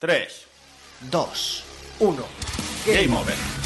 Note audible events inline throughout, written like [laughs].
3, 2, 1. Game over.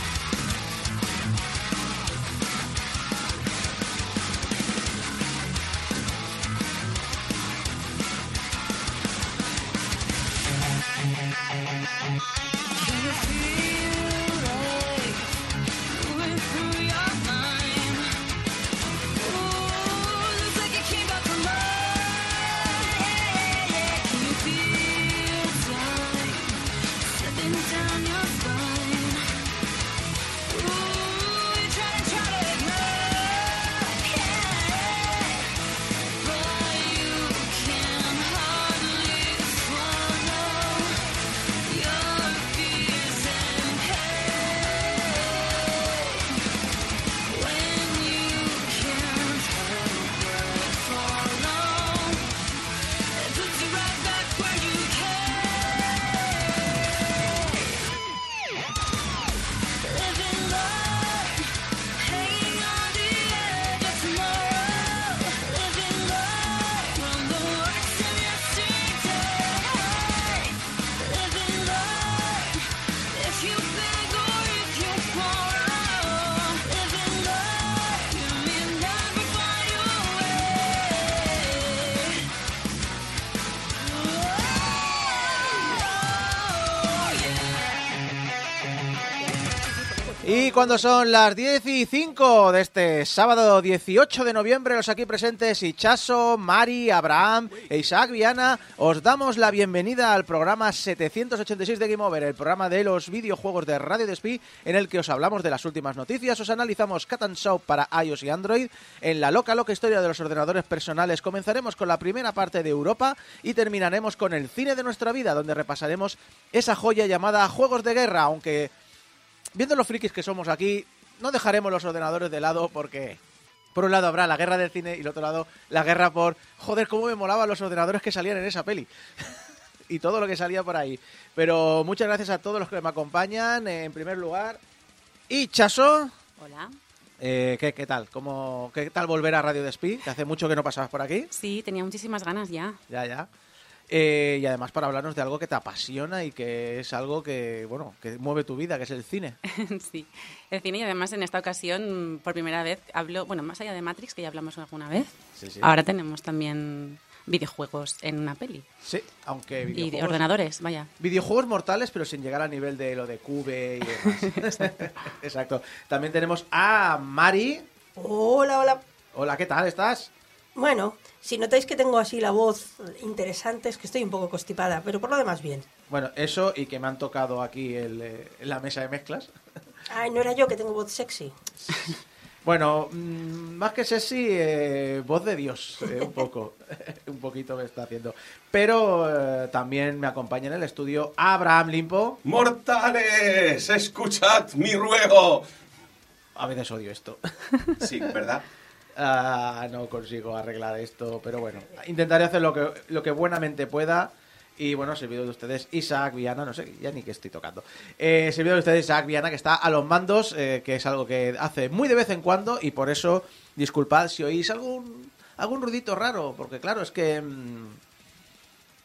Cuando son las 10 y 5 de este sábado 18 de noviembre, los aquí presentes Ichaso, Mari, Abraham e Isaac Viana, os damos la bienvenida al programa 786 de Game Over, el programa de los videojuegos de Radio Despí, en el que os hablamos de las últimas noticias, os analizamos Cat and Show para iOS y Android. En la loca, loca historia de los ordenadores personales comenzaremos con la primera parte de Europa y terminaremos con el cine de nuestra vida, donde repasaremos esa joya llamada Juegos de Guerra, aunque viendo los frikis que somos aquí, no dejaremos los ordenadores de lado porque por un lado habrá la guerra del cine y por otro lado la guerra por, joder, cómo me molaban los ordenadores que salían en esa peli. [laughs] y todo lo que salía por ahí. Pero muchas gracias a todos los que me acompañan. En primer lugar, y Chaso, Hola. eh, ¿qué, qué tal? ¿Cómo, ¿Qué tal volver a Radio Despí? Que hace mucho que no pasabas por aquí. Sí, tenía muchísimas ganas ya. Ya, ya. Eh, y además para hablarnos de algo que te apasiona y que es algo que, bueno, que mueve tu vida, que es el cine. [laughs] sí. El cine y además en esta ocasión por primera vez hablo, bueno, más allá de Matrix, que ya hablamos alguna vez, Sí, sí. ahora tenemos también videojuegos en una peli. Sí, aunque Y de videojuegos, ordenadores, vaya. videojuegos mortales, pero sin llegar al nivel de lo de Cube y demás. [laughs] Exacto. También tenemos a Mari. Hola, hola. Hola, ¿qué tal estás? Bueno, si notáis que tengo así la voz interesante es que estoy un poco constipada, pero por lo demás bien. Bueno, eso y que me han tocado aquí el, eh, en la mesa de mezclas. Ay, no era yo que tengo voz sexy. [laughs] Bueno, mm, más que sexy, eh, voz de Dios, eh, un poco. [laughs] un poquito me está haciendo. Pero eh, también me acompaña en el estudio Abraham Limpo. ¡Mortales! ¡Escuchad mi ruego! A veces odio esto. Sí, ¿verdad? Ah, no consigo arreglar esto, pero bueno, intentaré hacer lo que, lo que buenamente pueda. Y bueno, servido de ustedes Isaac Viana, no sé ya ni qué estoy tocando. Eh, servido de ustedes Isaac Viana, que está a los mandos, eh, que es algo que hace muy de vez en cuando, y por eso, disculpad si oís algún, algún ruidito raro, porque claro, es que. mm,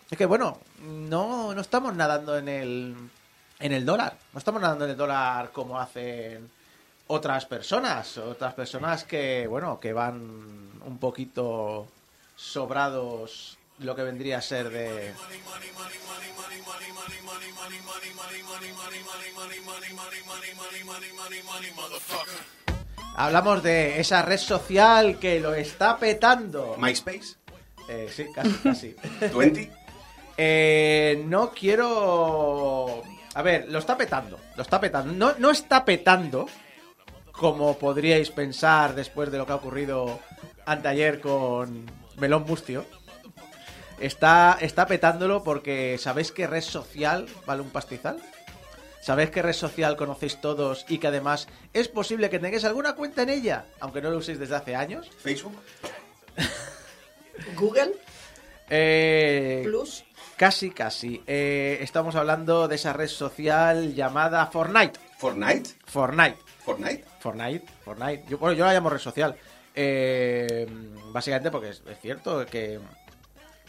Es que bueno, no, no estamos nadando en el, en el dólar. No estamos nadando en el dólar como hacen otras personas. Otras personas que, bueno, que van un poquito sobrados lo que vendría a ser de... Hablamos de esa red social que lo está petando. ¿MySpace? Eh, sí, casi, casi. [laughs] ¿20? Eh, no quiero. A ver, lo está petando. Lo está petando. No, no está petando como podríais pensar después de lo que ha ocurrido anteayer con Melón Mustio. Está, está petándolo porque ¿sabéis qué red social vale un pastizal? ¿Sabéis qué red social conocéis todos y que además es posible que tengáis alguna cuenta en ella, aunque no lo uséis desde hace años? ¿Facebook? [laughs] Google Eh, Plus. Casi, casi. Eh, estamos hablando de esa red social llamada Fortnite. ¿Fortnite? Fortnite. ¿Fortnite? Fortnite. Fortnite. Yo, bueno, yo la llamo red social. Eh, básicamente porque es, cierto que,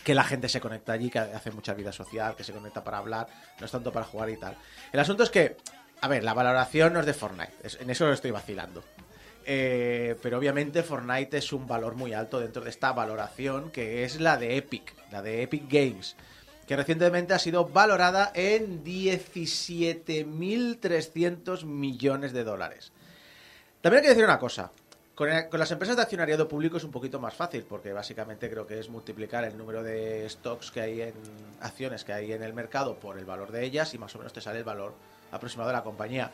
que la gente se conecta allí, que hace mucha vida social, que se conecta para hablar, no es tanto para jugar y tal. El asunto es que, a ver, la valoración no es de Fortnite, en eso lo estoy vacilando. Eh, pero obviamente Fortnite es un valor muy alto dentro de esta valoración que es la de Epic, la de Epic Games, que recientemente ha sido valorada en 17.300 millones de dólares. También hay que decir una cosa. Con, las empresas de accionariado público es un poquito más fácil, porque básicamente creo que es multiplicar el número de stocks que hay en acciones que hay en el mercado por el valor de ellas y más o menos te sale el valor aproximado de la compañía.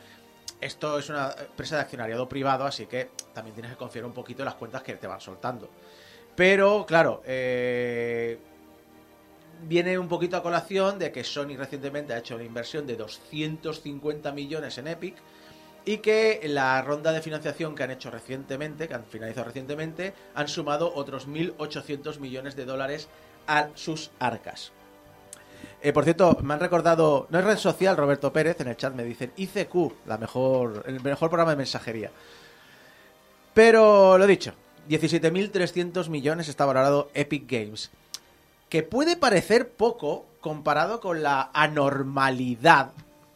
Esto es una empresa de accionariado privado, así que también tienes que confiar un poquito en las cuentas que te van soltando. Pero, claro, eh, viene un poquito a colación de que Sony recientemente ha hecho una inversión de 250 millones en Epic y que la ronda de financiación que han hecho recientemente, que han finalizado recientemente, han sumado otros 1.800 millones de dólares a sus arcas. Eh, por cierto, me han recordado, no es red social, Roberto Pérez, en el chat me dicen ICQ, la mejor, el mejor programa de mensajería. Pero lo dicho, 17.300 millones está valorado Epic Games. Que puede parecer poco comparado con la anormalidad,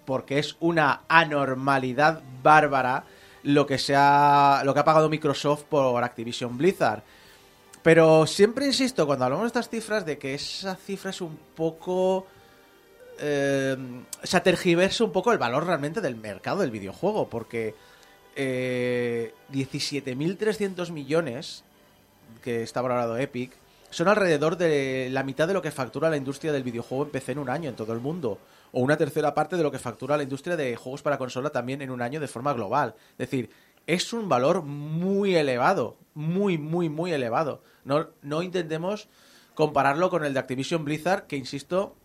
porque es una anormalidad bárbara lo que, se ha, lo que ha pagado Microsoft por Activision Blizzard. Pero siempre insisto, cuando hablamos de estas cifras, de que esa cifra es un poco... Eh, se tergiversa un poco el valor realmente del mercado del videojuego, porque eh, 17.300 millones que está valorado Epic son alrededor de la mitad de lo que factura la industria del videojuego en PC en un año en todo el mundo. O una tercera parte de lo que factura la industria de juegos para consola también en un año de forma global. Es decir, es un valor muy elevado. Muy, muy, muy elevado. No, no intentemos compararlo con el de Activision Blizzard, que insisto,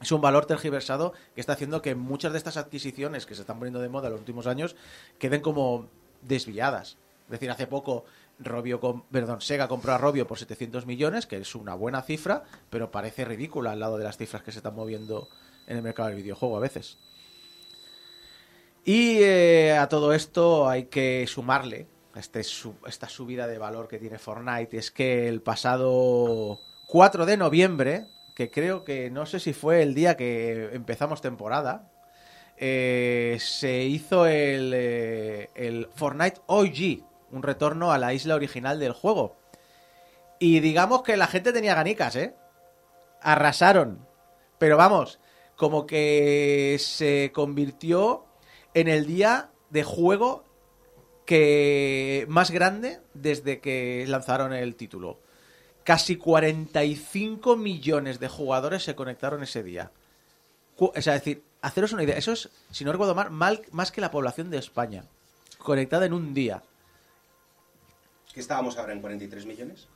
es un valor tergiversado que está haciendo que muchas de estas adquisiciones que se están poniendo de moda en los últimos años queden como desviadas. Es decir, hace poco Robio Sega compró a Robio por 700 millones, que es una buena cifra, pero parece ridícula al lado de las cifras que se están moviendo en el mercado del videojuego a veces. Y eh, a todo esto hay que sumarle este esta subida de valor que tiene Fortnite. Es que el pasado 4 de noviembre, que creo que no sé si fue el día que empezamos temporada, eh, se hizo el, eh, el Fortnite OG, un retorno a la isla original del juego. Y digamos que la gente tenía ganicas, ¿eh? Arrasaron. Pero vamos, como que se convirtió en el día de juego que más grande desde que lanzaron el título. Casi 45 millones de jugadores se conectaron ese día. O sea, es decir, haceros una idea, eso es, si no recuerdo mal, mal más que la población de España. Conectada en un día. ¿Qué estábamos ahora en 43 millones?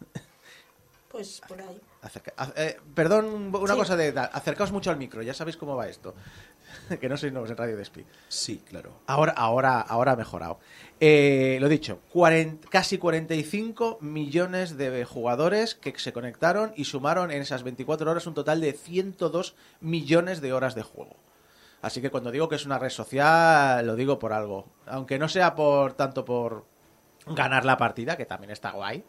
Pues por ahí. Acerca- eh, perdón, una Sí. cosa de edad. Acercaos mucho al micro, ya sabéis cómo va esto. [laughs] que no sois nuevos en Radio Despí. Sí, claro. Ahora, ahora, ahora ha mejorado. Eh, lo dicho, 40 casi 45 millones de jugadores que se conectaron y sumaron en esas 24 horas un total de 102 millones de horas de juego. Así que cuando digo que es una red social, lo digo por algo. Aunque no sea por tanto por ganar la partida, que también está guay.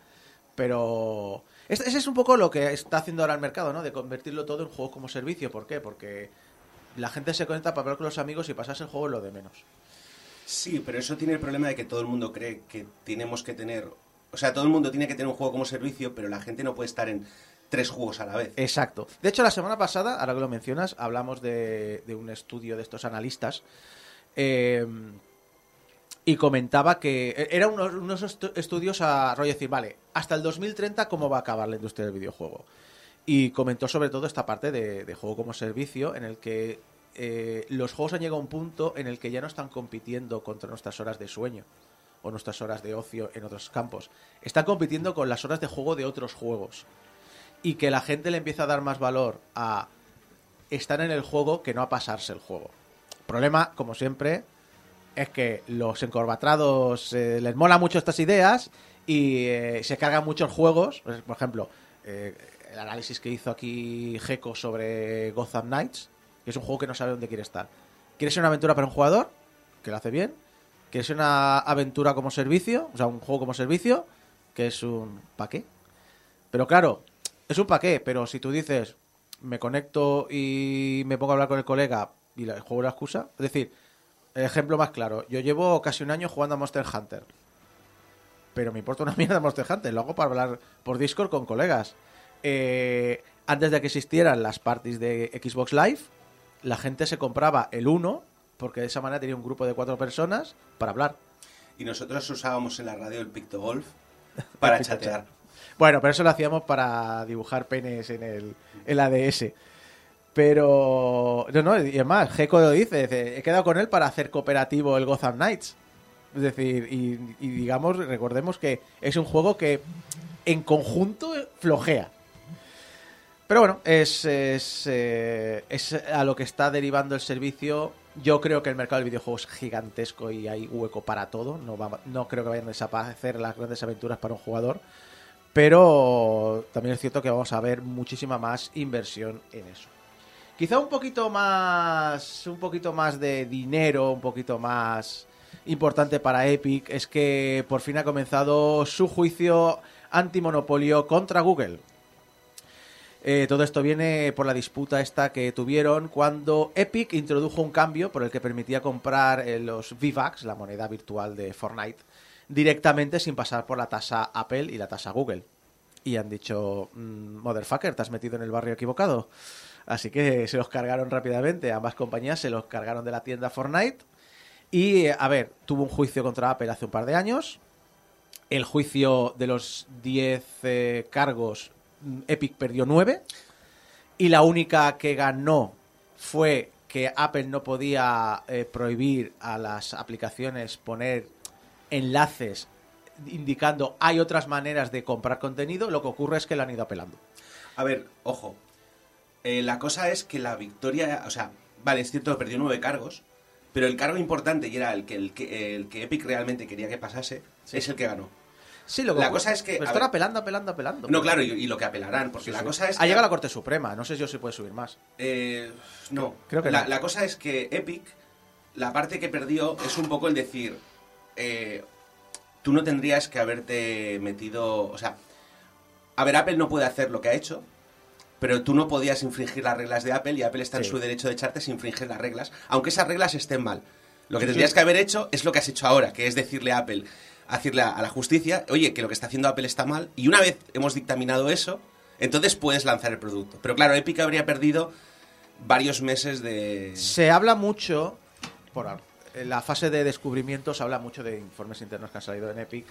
Pero es- ese es un poco lo que está haciendo ahora el mercado, ¿no? De convertirlo todo en juego como servicio. ¿Por qué? Porque la gente se conecta para hablar con los amigos y pasarse el juego lo de menos. Sí, pero eso tiene el problema de que todo el mundo cree que tenemos que tener... O sea, todo el mundo tiene que tener un juego como servicio, pero la gente no puede estar en tres juegos a la vez. Exacto. De hecho, la semana pasada, ahora que lo mencionas, hablamos de, de un estudio de estos analistas eh, y comentaba que e, era unos, unos estu- estudios a rollo decir, vale, hasta el 2030, ¿cómo va a acabar la industria del videojuego? Y comentó sobre todo esta parte de, de juego como servicio, en el que eh, los juegos han llegado a un punto en el que ya no están compitiendo contra nuestras horas de sueño o nuestras horas de ocio en otros campos. Están compitiendo con las horas de juego de otros juegos y que la gente le empieza a dar más valor a estar en el juego que no a pasarse el juego. Problema, como siempre, es que los encorbatrados eh, les mola mucho estas ideas y eh, se cargan muchos juegos. Pues, Por ejemplo, eh, el análisis que hizo aquí Gecko sobre Gotham Knights, que es un juego que no sabe dónde quiere estar. ¿Quiere ser una aventura para un jugador? Que lo hace bien. ¿Quiere ser una aventura como servicio? O sea, un juego como servicio, que es un... ¿Para qué? Pero claro, es un paqué, pero si tú dices, me conecto y me pongo a hablar con el colega y juego la excusa, es decir, el ejemplo más claro, yo llevo casi un año jugando a Monster Hunter, pero me importa una [laughs] mierda Monster Hunter, lo hago para hablar por Discord con colegas. Eh, antes de que existieran las parties de Xbox Live, la gente se compraba el 1 porque de esa manera tenía un grupo de cuatro personas para hablar. Y nosotros usábamos en la radio el Pictogolf para [laughs] chatear. Bueno, pero eso lo hacíamos para dibujar penes en el, en la DS. Pero, no, no, y además, Gecko lo dice, he quedado con él para hacer cooperativo el Gotham Knights. Es decir, y, digamos, recordemos que es un juego que en conjunto flojea. Pero bueno, es, eh, es a lo que está derivando el servicio. Yo creo que el mercado del videojuego es gigantesco y hay hueco para todo. No, no creo que vayan a desaparecer las grandes aventuras para un jugador. Pero también es cierto que vamos a ver muchísima más inversión en eso. Quizá un poquito más. Un poquito más de dinero, un poquito más importante para Epic es que por fin ha comenzado su juicio antimonopolio contra Google. Eh, todo esto viene por la disputa esta que tuvieron cuando Epic introdujo un cambio por el que permitía comprar eh, los V-Bucks, la moneda virtual de Fortnite, directamente sin pasar por la tasa Apple y la tasa Google. Y han dicho, "Mm, motherfucker, te has metido en el barrio equivocado. Así que se los cargaron rápidamente, ambas compañías se los cargaron de la tienda Fortnite. Y, a ver, tuvo un juicio contra Apple hace un par de años. El juicio de los 10 eh, cargos, mm, Epic perdió 9. Y la única que ganó fue que Apple no podía eh, prohibir a las aplicaciones poner enlaces indicando hay otras maneras de comprar contenido. Lo que ocurre es que lo han ido apelando. A ver, ojo. Eh, la cosa es que la victoria, o sea, vale, es cierto perdió nueve cargos, pero el cargo importante y era el que, el que, el que Epic realmente quería que pasase, es el que ganó. Sí, lo que La cosa es que, pero están ver- apelando, apelando, apelando. No, claro, y, y lo que apelarán, porque Sí, la sí. cosa es Ha que... llegado la Corte Suprema. No sé yo si puede subir más. Eh, no, Creo que la, no. la cosa es que Epic, la parte que perdió es un poco el decir, eh, tú no tendrías que haberte metido, o sea, a ver, Apple no puede hacer lo que ha hecho, pero tú no podías infringir las reglas de Apple y Apple está en su derecho de echarte si infringes las reglas, aunque esas reglas estén mal. Lo que tendrías que haber hecho es lo que has hecho ahora, que es decirle a Apple, decirle a, la justicia, oye, que lo que está haciendo Apple está mal, y una vez hemos dictaminado eso, entonces puedes lanzar el producto. Pero claro, Epic habría perdido varios meses de... Se habla mucho, por en la fase de descubrimiento se habla mucho de informes internos que han salido en Epic,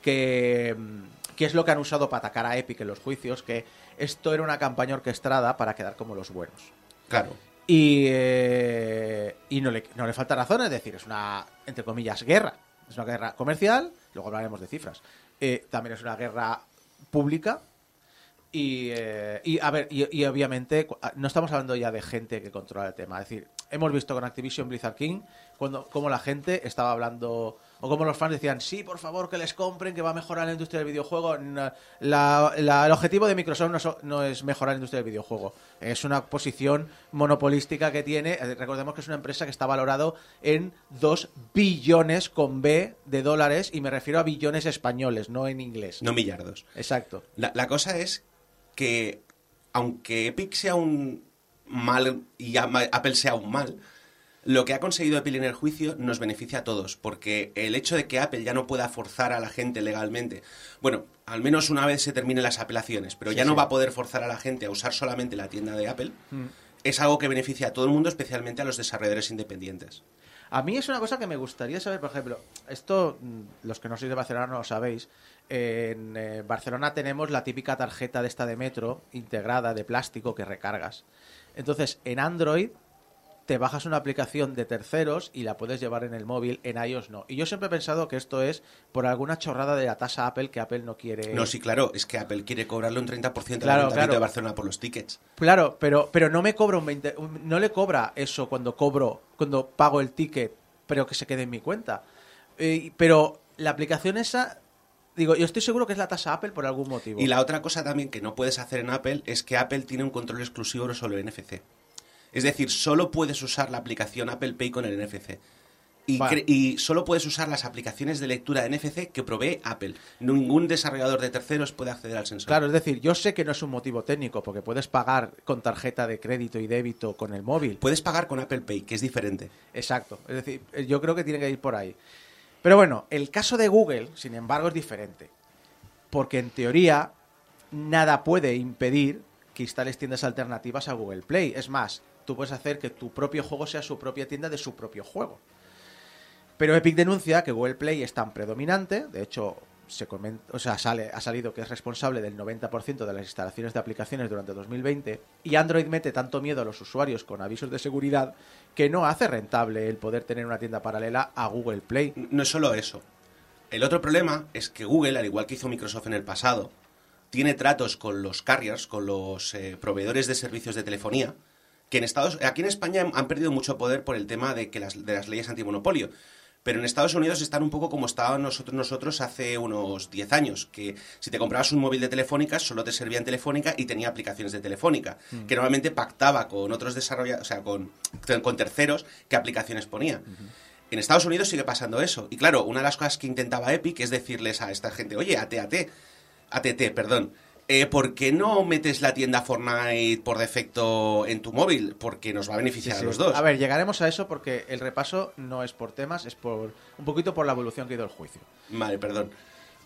que, mm, que es lo que han usado para atacar a Epic en los juicios, que esto era una campaña orquestada para quedar como los buenos. Claro. Y, eh, y no, le, no le falta razón, es decir, es una, entre comillas, guerra. Es una guerra comercial, luego hablaremos de cifras. Eh, también es una guerra pública. Y, eh, y, a ver, y, y obviamente cu- no estamos hablando ya de gente que controla el tema. Es decir, hemos visto con Activision Blizzard King cuando como la gente estaba hablando o como los fans decían, sí, por favor, que les compren, que va a mejorar la industria del videojuego. No, la- la- el objetivo de Microsoft no, so- no es mejorar la industria del videojuego. Es una posición monopolística que tiene. Eh, Recordemos que es una empresa que está valorado en 2 billones con B de dólares y me refiero a billones españoles, no en inglés. No millardos. Exacto. La, la cosa es que, aunque Epic sea un mal y Apple sea un mal, lo que ha conseguido Apple en el juicio nos beneficia a todos, porque el hecho de que Apple ya no pueda forzar a la gente legalmente, bueno, al menos una vez se terminen las apelaciones, pero Sí, ya no sí. va a poder forzar a la gente a usar solamente la tienda de Apple, Mm. es algo que beneficia a todo el mundo, especialmente a los desarrolladores independientes. A mí es una cosa que me gustaría saber, por ejemplo, esto, mm, los que no sois de Barcelona no lo sabéis, en eh, Barcelona tenemos la típica tarjeta de esta de metro integrada de plástico que recargas. Entonces, en Android te bajas una aplicación de terceros y la puedes llevar en el móvil, en iOS no. Y yo siempre he pensado que esto es por alguna chorrada de la tasa Apple que Apple no quiere... No, sí, claro, es que Apple quiere cobrarle un 30% al Claro, Ayuntamiento claro. de Barcelona por los tickets. Claro, pero, pero no me cobra un 20, un- no le cobra eso cuando cobro, cuando pago el ticket, pero que se quede en mi cuenta. Eh, pero la aplicación esa, digo, yo estoy seguro que es la tasa Apple por algún motivo. Y la otra cosa también que no puedes hacer en Apple es que Apple tiene un control exclusivo sobre el NFC. Es decir, solo puedes usar la aplicación Apple Pay con el NFC. Y, Vale. cre- y solo puedes usar las aplicaciones de lectura de NFC que provee Apple. Ningún desarrollador de terceros puede acceder al sensor. Claro, es decir, yo sé que no es un motivo técnico, porque puedes pagar con tarjeta de crédito y débito con el móvil. Puedes pagar con Apple Pay, que es diferente. Exacto. Es decir, eh, yo creo que tiene que ir por ahí. Pero bueno, el caso de Google, sin embargo, es diferente. Porque en teoría, nada puede impedir que instales tiendas alternativas a Google Play. Es más, tú puedes hacer que tu propio juego sea su propia tienda de su propio juego. Pero Epic denuncia que Google Play es tan predominante, de hecho, se comenta, o sea, sale, ha salido que es responsable del 90% de las instalaciones de aplicaciones durante 2020, y Android mete tanto miedo a los usuarios con avisos de seguridad que no hace rentable el poder tener una tienda paralela a Google Play. No es solo eso. El otro problema es que Google, al igual que hizo Microsoft en el pasado, tiene tratos con los carriers, con los eh, proveedores de servicios de telefonía, que en Estados aquí en España han perdido mucho poder por el tema de que las, de las leyes antimonopolio. Pero en Estados Unidos están un poco como estábamos nosotros, nosotros hace unos 10 años, que si te comprabas un móvil de Telefónica, solo te servía en Telefónica y tenía aplicaciones de Telefónica, que normalmente pactaba con otros desarrolladores, o sea, con, con terceros, qué aplicaciones ponía. En Estados Unidos sigue pasando eso. Y claro, una de las cosas que intentaba Epic es decirles a esta gente, oye, AT&T, ATT, perdón, eh, ¿por qué no metes la tienda Fortnite por defecto en tu móvil? Porque nos va a beneficiar Sí, a los dos. A ver, llegaremos a eso porque el repaso no es por temas, es por un poquito por la evolución que ha ido el juicio. Vale, perdón.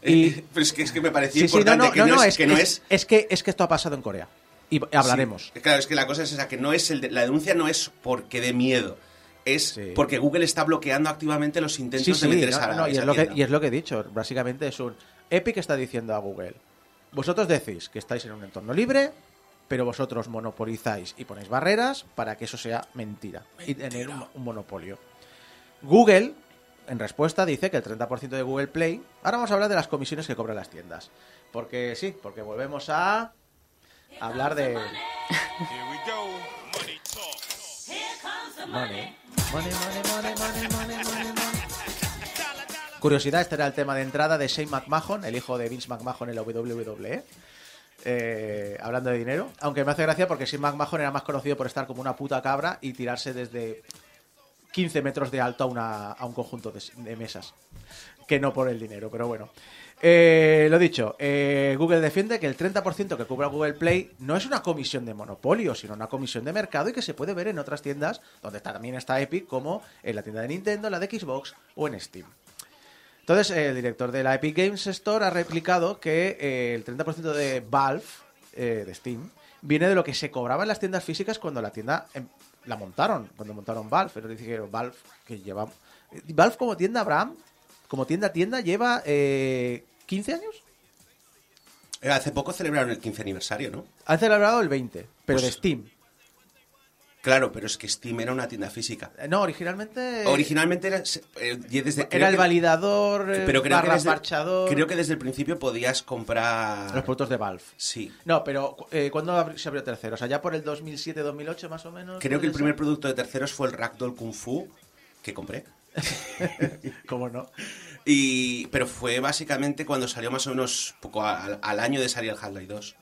Y- Eh, [laughs] pero es que, es que me parecía Sí, sí, no, importante no, que no, no, no, es, es, que no es- es... que es que esto ha pasado en Corea. Y hablaremos. Claro, es que la cosa es esa, que no es el de- la denuncia no es porque dé miedo, es Sí. porque Google está bloqueando activamente los intentos Sí, sí, de meter no, esa, no, y, es lo que, y es lo que he dicho. Básicamente es un... Epic está diciendo a Google, vosotros decís que estáis en un entorno libre, pero vosotros monopolizáis y ponéis barreras para que eso sea mentira, y tener un, un monopolio. Google, en respuesta, dice que el 30% de Google Play... Ahora vamos a hablar de las comisiones que cobran las tiendas. Porque sí, porque volvemos a hablar de... Money. Money, money, money, money, money, money, money. Curiosidad, este era el tema de entrada de Shane McMahon, el hijo de Vince McMahon en la WWE. Eh, hablando de dinero. Aunque me hace gracia porque Shane McMahon era más conocido por estar como una puta cabra y tirarse desde 15 metros de alto a, una- un conjunto de, de mesas. Que no por el dinero, pero bueno. Eh, lo dicho, eh, Google defiende que el 30% que cobra Google Play no es una comisión de monopolio, sino una comisión de mercado y que se puede ver en otras tiendas donde también está Epic, como en la tienda de Nintendo, la de Xbox o en Steam. Entonces, el director de la Epic Games Store ha replicado que eh, el 30% de Valve, eh, de Steam, viene de lo que se cobraba en las tiendas físicas cuando la tienda em, la montaron, cuando montaron Valve. Pero dijeron Valve, que lleva. Valve como tienda, Abraham, como tienda tienda, lleva eh, 15 años. Eh, Hace poco celebraron el 15 aniversario, ¿no? Han celebrado el 20, pero Pues- de Steam. Claro, pero es que Steam era una tienda física. Eh, No, originalmente. Originalmente era, eh, desde, era el que- validador, eh, pero creo que, desde, parchador. creo que desde el principio podías comprar... Los productos de Valve. Sí. No, pero eh, ¿cuándo se abrió tercero? O sea, ya por el 2007-2008 más o menos. Creo que el ¿puede primer producto de terceros fue el Ragdoll Kung Fu que compré. [laughs] ¿Cómo no? Y, pero fue básicamente cuando salió más o menos poco al, al año de salir el Half-Life 2.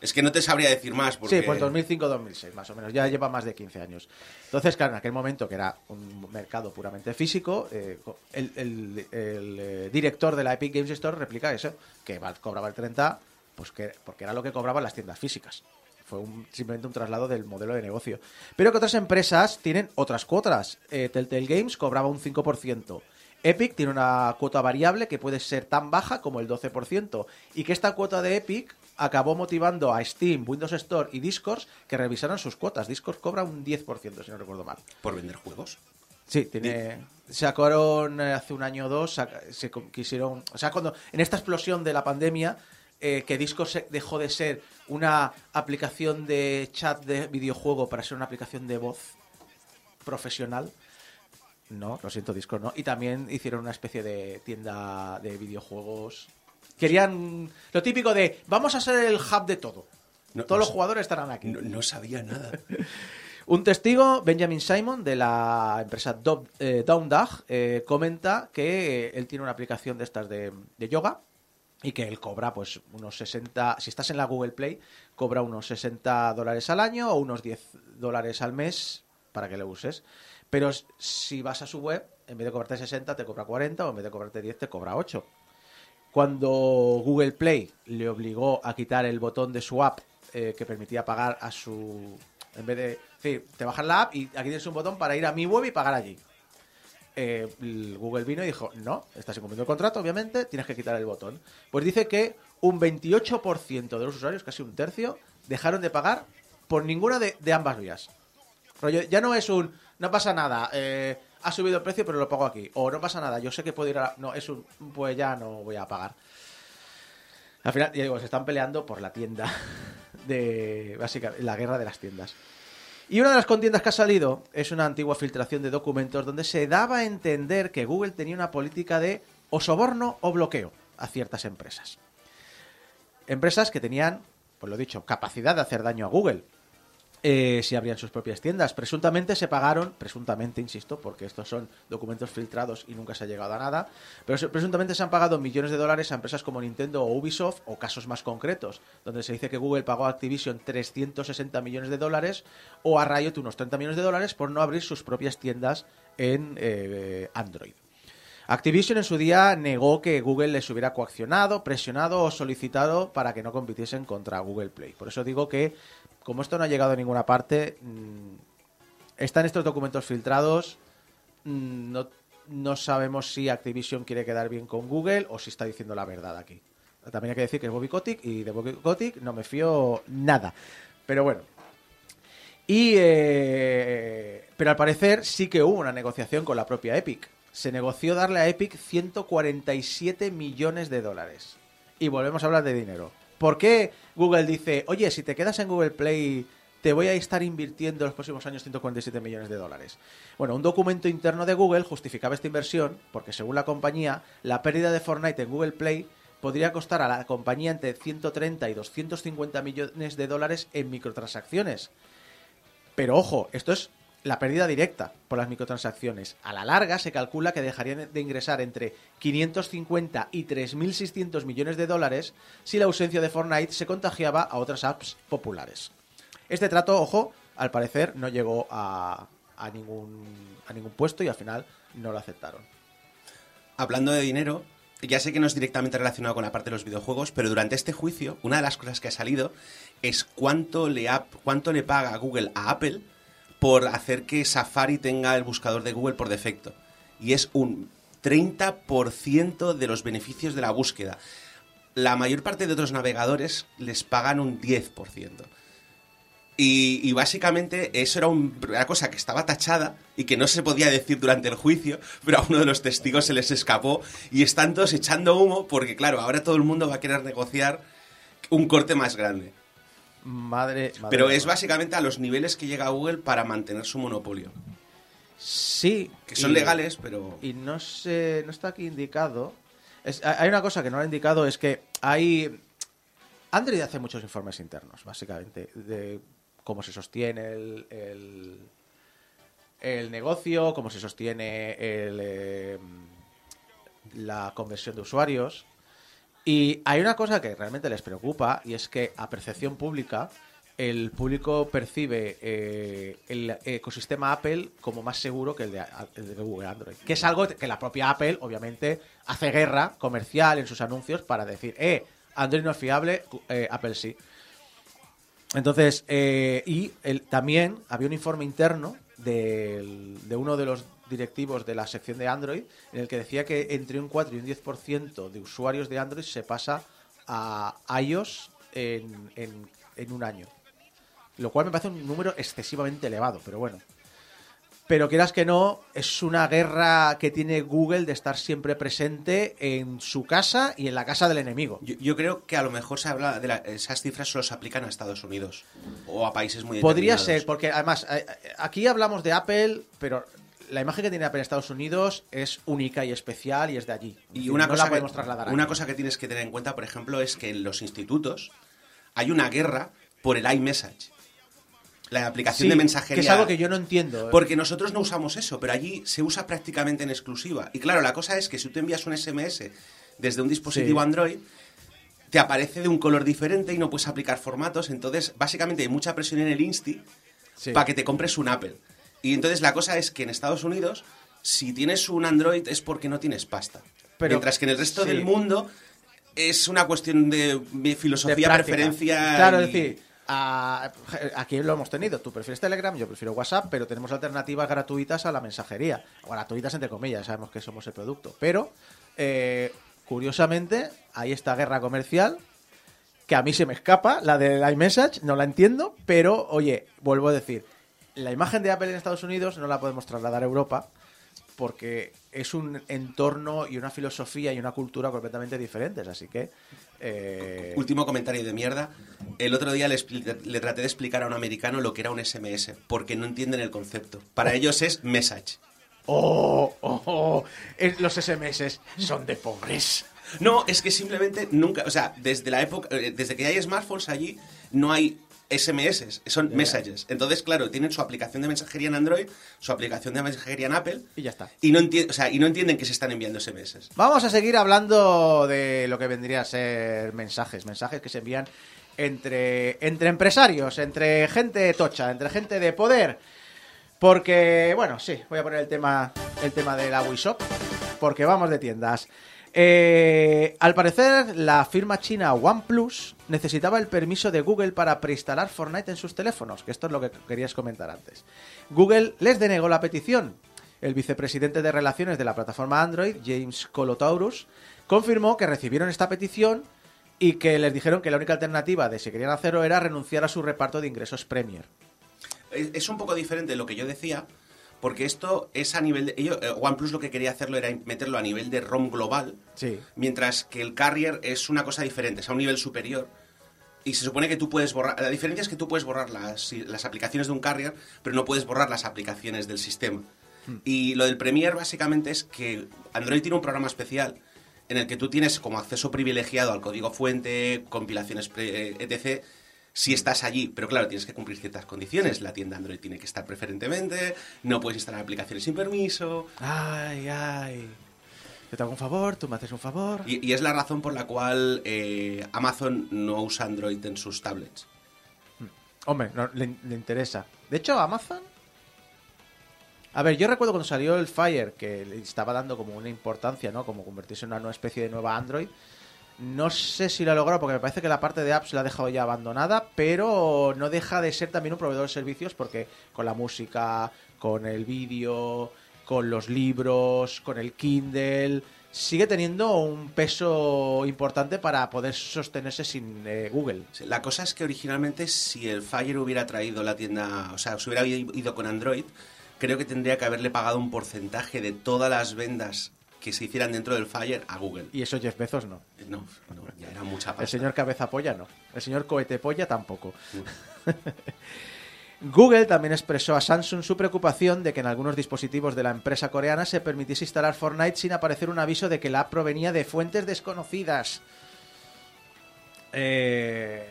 Es que no te sabría decir más porque... Sí, pues 2005-2006 más o menos. Ya lleva más de 15 años. Entonces, claro, en aquel momento que era un mercado puramente físico, eh, el, eh, director de la Epic Games Store replica eso, que cobraba el 30, pues que, porque era lo que cobraban las tiendas físicas. Fue un- simplemente un traslado del modelo de negocio. Pero que otras empresas tienen otras cuotas. Eh, Telltale Games cobraba un 5%. Epic tiene una cuota variable que puede ser tan baja como el 12%. Y que esta cuota de Epic acabó motivando a Steam, Windows Store y Discord que revisaran sus cuotas. Discord cobra un 10%, si no recuerdo mal. Por vender juegos. Sí, tiene. Sacaron eh, hace un año o dos, se quisieron. O sea, cuando. En esta explosión de la pandemia, eh, que Discord se- dejó de ser una aplicación de chat de videojuego para ser una aplicación de voz profesional. No, lo siento, Discord no. Y también hicieron una especie de tienda de videojuegos. Querían. Lo típico de. Vamos a ser el hub de todo. No, Todos no los jugadores estarán aquí. No, no sabía nada. [laughs] Un testigo, Benjamin Simon, de la empresa eh, Down Dog, eh, comenta que él tiene una aplicación de estas de, de yoga y que él cobra pues unos 60, si estás en la Google Play, cobra unos 60 dólares al año o unos 10 dólares al mes para que lo uses. Pero si vas a su web, en vez de cobrarte 60, te cobra 40, o en vez de cobrarte 10, te cobra 8. Cuando Google Play le obligó a quitar el botón de su app eh, que permitía pagar a su... En vez de... Decir, te bajas la app y aquí tienes un botón para ir a mi web y pagar allí. Eh, Google vino y dijo, no, estás incumpliendo el contrato, obviamente, tienes que quitar el botón. Pues dice que un 28% de los usuarios, casi un tercio, dejaron de pagar por ninguna de, de ambas vías. Rollo, ya no es un, no pasa nada, eh, ha subido el precio pero lo pago aquí. O no pasa nada, yo sé que puedo ir a... la-". No, es un, pues ya no voy a pagar. Al final, ya digo, se están peleando por la tienda [laughs] de, básicamente, la guerra de las tiendas. Y una de las contiendas que ha salido es una antigua filtración de documentos donde se daba a entender que Google tenía una política de o soborno o bloqueo a ciertas empresas. Empresas que tenían, pues lo dicho, capacidad de hacer daño a Google. Eh, si abrían sus propias tiendas. Presuntamente se pagaron, presuntamente, insisto, porque estos son documentos filtrados y nunca se ha llegado a nada, pero presuntamente se han pagado millones de dólares a empresas como Nintendo o Ubisoft, o casos más concretos, donde se dice que Google pagó a Activision 360 millones de dólares, o a Riot unos 30 millones de dólares por no abrir sus propias tiendas en eh, Android. Activision en su día negó que Google les hubiera coaccionado, presionado o solicitado para que no compitiesen contra Google Play. Por eso digo que, como esto no ha llegado a ninguna parte, mm, están estos documentos filtrados. mm, No, no sabemos si Activision quiere quedar bien con Google o si está diciendo la verdad aquí. También hay que decir que es Bobby Kotick y de Bobby no me fío nada. Pero bueno, y, eh, pero al parecer sí que hubo una negociación con la propia Epic. Se negoció darle a Epic 147 millones de dólares. Y volvemos a hablar de dinero. ¿Por qué Google dice, oye, si te quedas en Google Play, te voy a estar invirtiendo en los próximos años 147 millones de dólares? Bueno, un documento interno de Google justificaba esta inversión porque según la compañía, la pérdida de Fortnite en Google Play podría costar a la compañía entre 130 y 250 millones de dólares en microtransacciones. Pero ojo, esto es la pérdida directa por las microtransacciones. A la larga se calcula que dejarían de ingresar entre 550 y 3.600 millones de dólares si la ausencia de Fortnite se contagiaba a otras apps populares. Este trato, ojo, al parecer no llegó a, ningún, puesto y al final no lo aceptaron. Hablando de dinero, ya sé que no es directamente relacionado con la parte de los videojuegos, pero durante este juicio, una de las cosas que ha salido es cuánto le, cuánto le paga Google a Apple por hacer que Safari tenga el buscador de Google por defecto. Y es un 30% de los beneficios de la búsqueda. La mayor parte de otros navegadores les pagan un 10%. Y, y básicamente eso era un- una cosa que estaba tachada y que no se podía decir durante el juicio, pero a uno de los testigos se les escapó y están todos echando humo porque, claro, ahora todo el mundo va a querer negociar un corte más grande. Madre, madre Pero es básicamente a los niveles que llega Google para mantener su monopolio. Sí. Que son y- legales, pero... Y no sé, no está aquí indicado. Es- hay una cosa que no lo ha indicado, es que hay... Android hace muchos informes internos, básicamente, de cómo se sostiene el, el, el negocio, cómo se sostiene el, eh, la conversión de usuarios. Y hay una cosa que realmente les preocupa y es que a percepción pública el público percibe eh, el ecosistema Apple como más seguro que el de, el de Google Android. Que es algo que la propia Apple, obviamente, hace guerra comercial en sus anuncios para decir, eh, Android no es fiable, eh, Apple sí. Entonces, eh, y el- también había un informe interno del- de uno de los directivos de la sección de Android en el que decía que entre un 4 y un 10% de usuarios de Android se pasa a iOS en, en- en un año. Lo cual me parece un número excesivamente elevado, pero bueno. Pero quieras que no, es una guerra que tiene Google de estar siempre presente en su casa y en la casa del enemigo. Yo, yo creo que a lo mejor se habla de la- esas cifras solo se aplican a Estados Unidos o a países muy Podría ser, porque además eh, eh, aquí hablamos de Apple, pero la imagen que tiene Apple en Estados Unidos es única y especial y es de allí. Es Y decir, una, no cosa la podemos que, trasladar una aquí. cosa que tienes que tener en cuenta, por ejemplo, es que en los institutos hay una guerra por el iMessage. La aplicación Sí, de mensajería. Que es algo que yo no entiendo. ¿eh? Porque nosotros no usamos eso, pero allí se usa prácticamente en exclusiva. Y claro, la cosa es que si tú envías un SMS desde un dispositivo Sí. Android, te aparece de un color diferente y no puedes aplicar formatos. Entonces, básicamente hay mucha presión en el Insti Sí. para que te compres un Apple. Y entonces la cosa es que en Estados Unidos, si tienes un Android es porque no tienes pasta. Pero- Mientras que en el resto sí. del mundo es una cuestión de, filosofía, de preferencia. Claro, y- es decir, a- aquí lo hemos tenido. Tú prefieres Telegram, yo prefiero WhatsApp, pero tenemos alternativas gratuitas a la mensajería. O gratuitas entre comillas, sabemos que somos el producto. Pero, eh, curiosamente, hay esta guerra comercial que a mí se me escapa, la del iMessage, no la entiendo, pero oye, vuelvo a decir, la imagen de Apple en Estados Unidos no la podemos trasladar a Europa porque es un entorno y una filosofía y una cultura completamente diferentes, así que... eh, Último comentario de mierda. El otro día le, traté de explicar a un americano lo que era un SMS, porque no entienden el concepto. Para ellos es message. Oh, oh, oh, es- los SMS son de pobres. No, es que simplemente nunca, o sea, desde la época, eh, desde que hay smartphones allí, no hay SMS, son messages. Entonces, claro, tienen su aplicación de mensajería en Android, su aplicación de mensajería en Apple, Y ya está. y no, o sea, y no entienden que se están enviando SMS. Vamos a seguir hablando de lo que vendría a ser mensajes, mensajes que se envían entre, entre empresarios, entre gente tocha, entre gente de poder. Porque, bueno, sí, voy a poner el tema, el tema de la Wishop, porque vamos de tiendas. Eh, al parecer, la firma china OnePlus necesitaba el permiso de Google para preinstalar Fortnite en sus teléfonos, que esto es lo que querías comentar antes. Google les denegó la petición. El vicepresidente de Relaciones de la plataforma Android, James Colotaurus, confirmó que recibieron esta petición y que les dijeron que la única alternativa de si querían hacerlo era renunciar a su reparto de ingresos Premier. Es un poco diferente de lo que yo decía, porque esto es a nivel de... eh, OnePlus lo que quería hacerlo era meterlo a nivel de ROM global, Sí. mientras que el carrier es una cosa diferente, es a un nivel superior. Y se supone que tú puedes borrar... La diferencia es que tú puedes borrar las, las aplicaciones de un carrier, pero no puedes borrar las aplicaciones del sistema. Y lo del Premiere básicamente es que Android tiene un programa especial en el que tú tienes como acceso privilegiado al código fuente, compilaciones, eh, etc., si estás allí. Pero claro, tienes que cumplir ciertas condiciones. La tienda Android tiene que estar preferentemente, no puedes instalar aplicaciones sin permiso. Ay, ay. Yo te hago un favor, tú me haces un favor. Y, y es la razón por la cual eh, Amazon no usa Android en sus tablets. Hombre, no, le, le interesa. De hecho, Amazon. A ver, yo recuerdo cuando salió el Fire, que le estaba dando como una importancia, ¿no? Como convertirse en una nueva especie de nueva Android. No sé si lo ha logrado, porque me parece que la parte de apps la ha dejado ya abandonada, pero no deja de ser también un proveedor de servicios, porque con la música, con el vídeo, con los libros, con el Kindle, sigue teniendo un peso importante para poder sostenerse sin eh, Google. La cosa es que originalmente si el Fire hubiera traído la tienda, o sea, si hubiera ido con Android, creo que tendría que haberle pagado un porcentaje de todas las vendas que se hicieran dentro del Fire a Google. Y eso Jeff Bezos no. No, no, ya era mucha pasta. El señor cabeza polla no. El señor cohete polla tampoco. [laughs] Google también expresó a Samsung su preocupación de que en algunos dispositivos de la empresa coreana se permitiese instalar Fortnite sin aparecer un aviso de que la app provenía de fuentes desconocidas. Eh,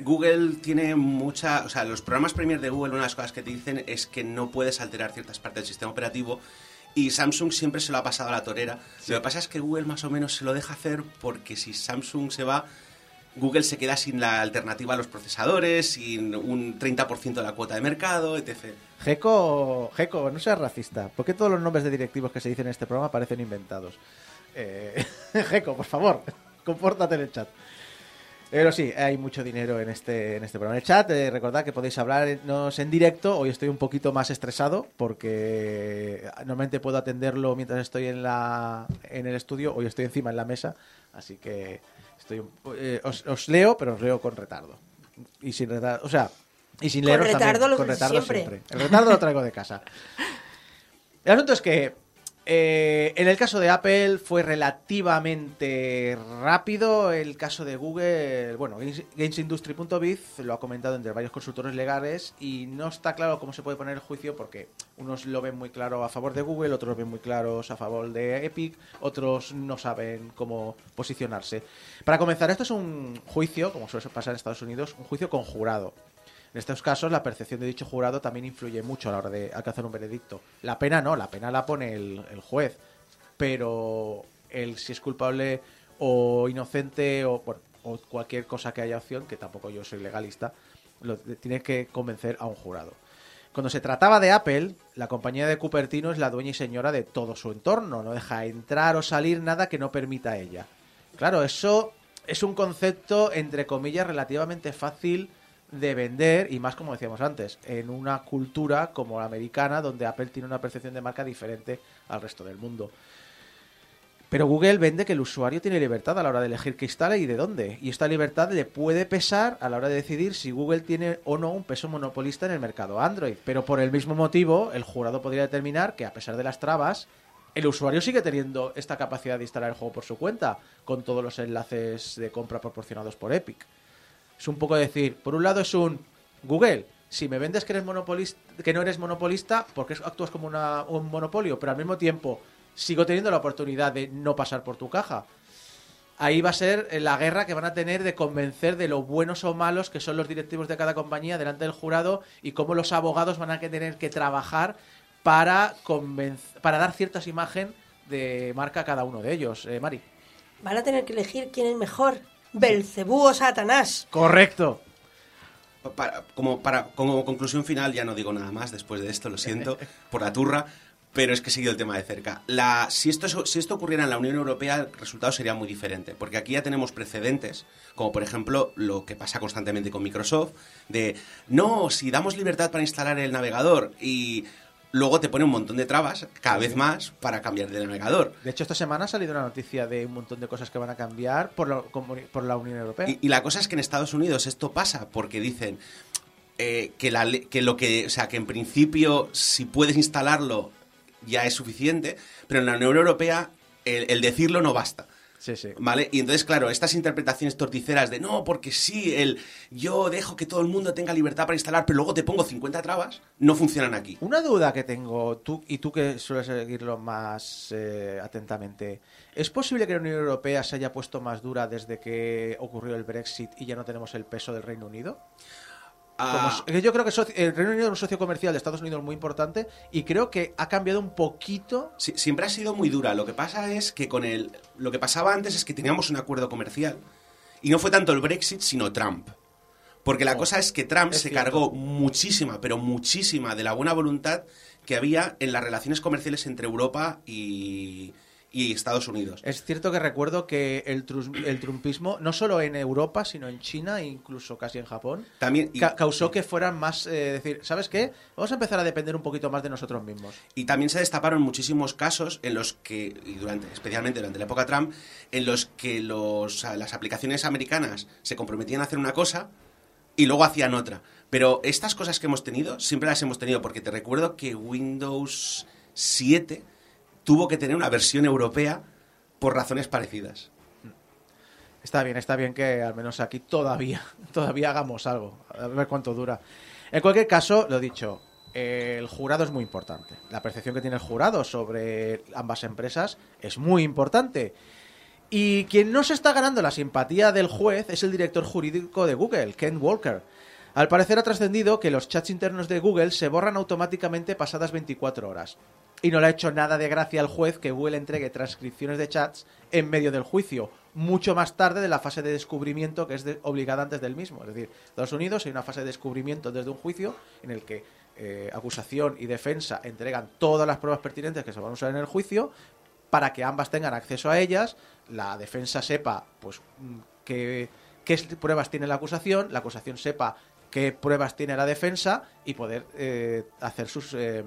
Google tiene mucha, o sea, los programas Premier de Google, una de las cosas que te dicen es que no puedes alterar ciertas partes del sistema operativo y Samsung siempre se lo ha pasado a la torera. Lo que pasa es que Google más o menos se lo deja hacer porque si Samsung se va, Google se queda sin la alternativa a los procesadores, sin un 30% de la cuota de mercado, etc. Geco, Geco, no seas racista. ¿Por qué todos los nombres de directivos que se dicen en este programa parecen inventados? Eh, [laughs] Geco, por favor, compórtate en el chat. Pero sí, hay mucho dinero en este, en este programa. En el chat, eh, recordad que podéis hablarnos en directo. Hoy estoy un poquito más estresado porque normalmente puedo atenderlo mientras estoy en, la, en el estudio. Hoy estoy encima en la mesa, así que estoy eh, os, os leo, pero os leo con retardo. Y sin retardo, o sea, y sin Con leeros también, retardo lo con retardo siempre. siempre. El retardo lo traigo de casa. El asunto es que eh, en el caso de Apple fue relativamente rápido. El caso de Google, bueno, Games- GamesIndustry.biz lo ha comentado entre varios consultores legales y no está claro cómo se puede poner el juicio porque unos lo ven muy claro a favor de Google, otros lo ven muy claros a favor de Epic, otros no saben cómo posicionarse. Para comenzar, esto es un juicio, como suele pasar en Estados Unidos, un juicio conjurado. En estos casos, la percepción de dicho jurado también influye mucho a la hora de alcanzar un veredicto. La pena no, la pena la pone el, el juez, pero el si es culpable o inocente o, bueno, o cualquier cosa que haya opción, que tampoco yo soy legalista, lo tiene que convencer a un jurado. Cuando se trataba de Apple, la compañía de Cupertino es la dueña y señora de todo su entorno, no deja entrar o salir nada que no permita ella. Claro, eso es un concepto, entre comillas, relativamente fácil de vender y más como decíamos antes, en una cultura como la americana donde Apple tiene una percepción de marca diferente al resto del mundo. Pero Google vende que el usuario tiene libertad a la hora de elegir qué instala y de dónde. Y esta libertad le puede pesar a la hora de decidir si Google tiene o no un peso monopolista en el mercado Android. Pero por el mismo motivo, el jurado podría determinar que a pesar de las trabas, el usuario sigue teniendo esta capacidad de instalar el juego por su cuenta, con todos los enlaces de compra proporcionados por Epic. Es un poco decir, por un lado es un Google, si me vendes que eres que no eres monopolista, porque actúas como una- un monopolio, pero al mismo tiempo sigo teniendo la oportunidad de no pasar por tu caja. Ahí va a ser la guerra que van a tener de convencer de lo buenos o malos que son los directivos de cada compañía delante del jurado y cómo los abogados van a tener que trabajar para, para dar ciertas imagen de marca a cada uno de ellos. Eh, Mari. Van a tener que elegir quién es mejor, Belcebú o Satanás. Correcto. Para- como, para, como conclusión final, ya no digo nada más después de esto, lo siento [laughs] por la turra, pero es que he seguido el tema de cerca. La, si, esto, es- si esto ocurriera en la Unión Europea, el resultado sería muy diferente, porque aquí ya tenemos precedentes, como por ejemplo lo que pasa constantemente con Microsoft, de no, si damos libertad para instalar el navegador y luego te pone un montón de trabas, cada vez más, para cambiar de navegador. De hecho, esta semana ha salido una noticia de un montón de cosas que van a cambiar por la, comuni- por la Unión Europea. Y, y la cosa es que en Estados Unidos esto pasa porque dicen eh, que, la, que lo que, o sea, que en principio si puedes instalarlo ya es suficiente, pero en la Unión Europea el, el decirlo no basta. Sí, sí. ¿Vale? Y entonces, claro, estas interpretaciones torticeras de no, porque sí, el yo dejo que todo el mundo tenga libertad para instalar, pero luego te pongo 50 trabas, no funcionan aquí. Una duda que tengo, tú y tú que sueles seguirlo más eh, atentamente, ¿es posible que la Unión Europea se haya puesto más dura desde que ocurrió el Brexit y ya no tenemos el peso del Reino Unido? Ah, yo creo que el Reino Unido es un socio comercial de Estados Unidos muy importante y creo que ha cambiado un poquito. Sí, siempre ha sido muy dura. Lo que pasa es que con el. Lo que pasaba antes es que teníamos un acuerdo comercial. Y no fue tanto el Brexit, sino Trump. Porque la Oh, cosa es que Trump es se cierto. cargó muchísima, pero muchísima de la buena voluntad que había en las relaciones comerciales entre Europa y, y Estados Unidos. Es cierto que recuerdo que el, el trumpismo, no solo en Europa, sino en China e incluso casi en Japón, También, y, ca- causó que fueran más, eh, decir, ¿sabes qué? Vamos a empezar a depender un poquito más de nosotros mismos. y también se destaparon muchísimos casos en los que, y durante, especialmente durante la época Trump, en los que los, las aplicaciones americanas se comprometían a hacer una cosa y luego hacían otra. Pero estas cosas que hemos tenido, siempre las hemos tenido, porque te recuerdo que Windows 7 tuvo que tener una versión europea por razones parecidas. Está bien, está bien que al menos aquí todavía, [laughs] todavía hagamos algo. A ver cuánto dura. En cualquier caso, lo dicho, el jurado es muy importante. La percepción que tiene el jurado sobre ambas empresas es muy importante. Y quien no se está ganando la simpatía del juez es el director jurídico de Google, Ken Walker. Al parecer ha trascendido que los chats internos de Google se borran automáticamente pasadas 24 horas. Y no le ha hecho nada de gracia al juez que Google entregue transcripciones de chats en medio del juicio, mucho más tarde de la fase de descubrimiento que es obligada antes del mismo. Es decir, Estados Unidos hay una fase de descubrimiento desde un juicio en el que eh, acusación y defensa entregan todas las pruebas pertinentes que se van a usar en el juicio para que ambas tengan acceso a ellas, la defensa sepa pues mm, qué, qué pruebas tiene la acusación, la acusación sepa qué pruebas tiene la defensa y poder eh, hacer sus, eh,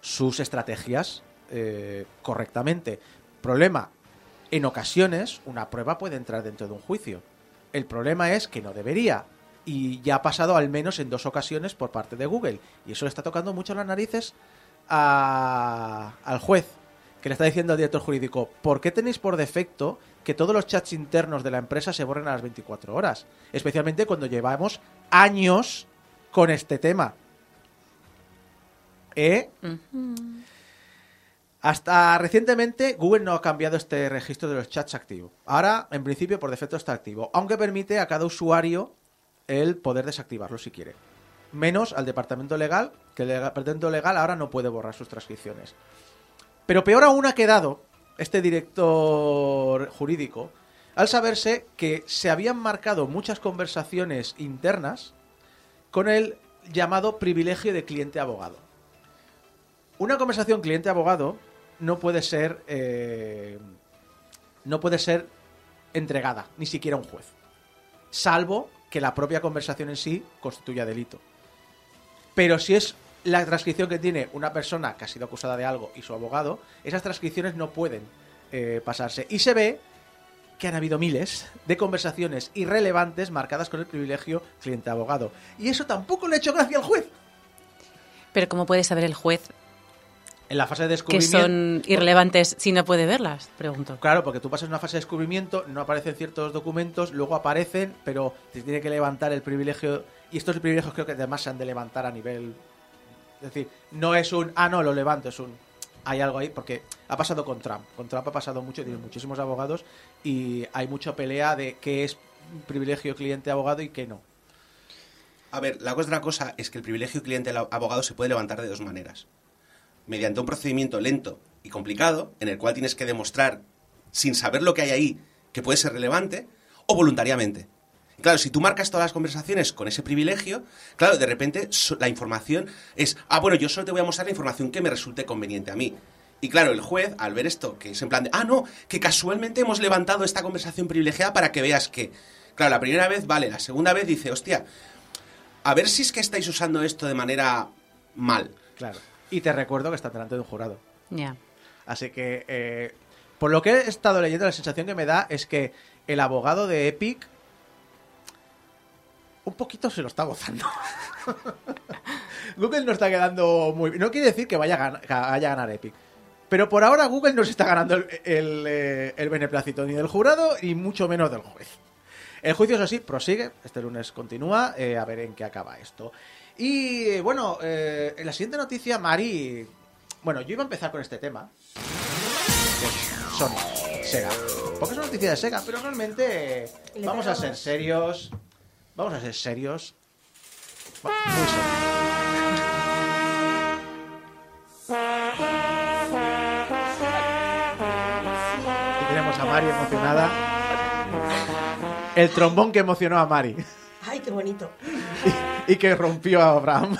sus estrategias eh, correctamente. Problema, en ocasiones una prueba puede entrar dentro de un juicio. El problema es que no debería. Y ya ha pasado al menos en dos ocasiones por parte de Google. Y eso le está tocando mucho las narices a- al juez, que le está diciendo al director jurídico, ¿por qué tenéis por defecto que todos los chats internos de la empresa se borren a las 24 horas? Especialmente cuando llevamos años con este tema. ¿Eh? Hasta recientemente Google no ha cambiado este registro de los chats activo. Ahora, en principio, por defecto está activo, aunque permite a cada usuario el poder desactivarlo si quiere. Menos al departamento legal, que el departamento legal ahora no puede borrar sus transcripciones. Pero peor aún ha quedado este director jurídico al saberse que se habían marcado muchas conversaciones internas con el llamado privilegio de cliente-abogado. Una conversación cliente-abogado no puede ser eh, no puede ser entregada, ni siquiera un juez, salvo que la propia conversación en sí constituya delito. Pero si es la transcripción que tiene una persona que ha sido acusada de algo y su abogado, esas transcripciones no pueden eh, pasarse. Y se ve que han habido miles de conversaciones irrelevantes marcadas con el privilegio cliente-abogado. Y eso tampoco le ha hecho gracia al juez. Pero ¿cómo puede saber el juez En la fase de que descubrimiento... son irrelevantes si no puede verlas? Pregunto. Claro, porque tú pasas una fase de descubrimiento, no aparecen ciertos documentos, luego aparecen, pero te tiene que levantar el privilegio. Y estos privilegios creo que además se han de levantar a nivel. Es decir, no es un. Ah, no, lo levanto, es un. Hay algo ahí, porque ha pasado con Trump. Con Trump ha pasado mucho, tiene muchísimos abogados y hay mucha pelea de qué es privilegio cliente-abogado y qué no. A ver, la otra cosa es que el privilegio cliente-abogado se puede levantar de dos maneras. Mediante un procedimiento lento y complicado, en el cual tienes que demostrar, sin saber lo que hay ahí, que puede ser relevante, o voluntariamente. Y Claro, si tú marcas todas las conversaciones con ese privilegio, claro, de repente la información es, ah, bueno, yo solo te voy a mostrar la información que me resulte conveniente a mí. Y claro, el juez, al ver esto, que es en plan de, ah, no, que casualmente hemos levantado esta conversación privilegiada para que veas que, claro, la primera vez vale, la segunda vez dice, hostia, a ver si es que estáis usando esto de manera mal. Claro. Y te recuerdo que está delante de un jurado. Ya. Así que, eh, por lo que he estado leyendo, la sensación que me da es que el abogado de Epic un poquito se lo está gozando. [laughs] Google no está quedando muy... No quiere decir que vaya a, gan- que vaya a ganar Epic. Pero por ahora Google no se está ganando el, el, eh, el beneplácito ni del jurado y mucho menos del juez. El juicio, eso sí, prosigue. Este lunes continúa. eh, a ver en qué acaba esto. Y eh, bueno, eh, en la siguiente noticia, Mari. Bueno, yo iba a empezar con este tema. Sony, Sega. Porque es una noticia de Sega, pero realmente vamos a ser serios. Vamos a ser serios. Muy serios. Y tenemos a Mari emocionada. El trombón que emocionó a Mari Ay, qué bonito. y que rompió a Abraham.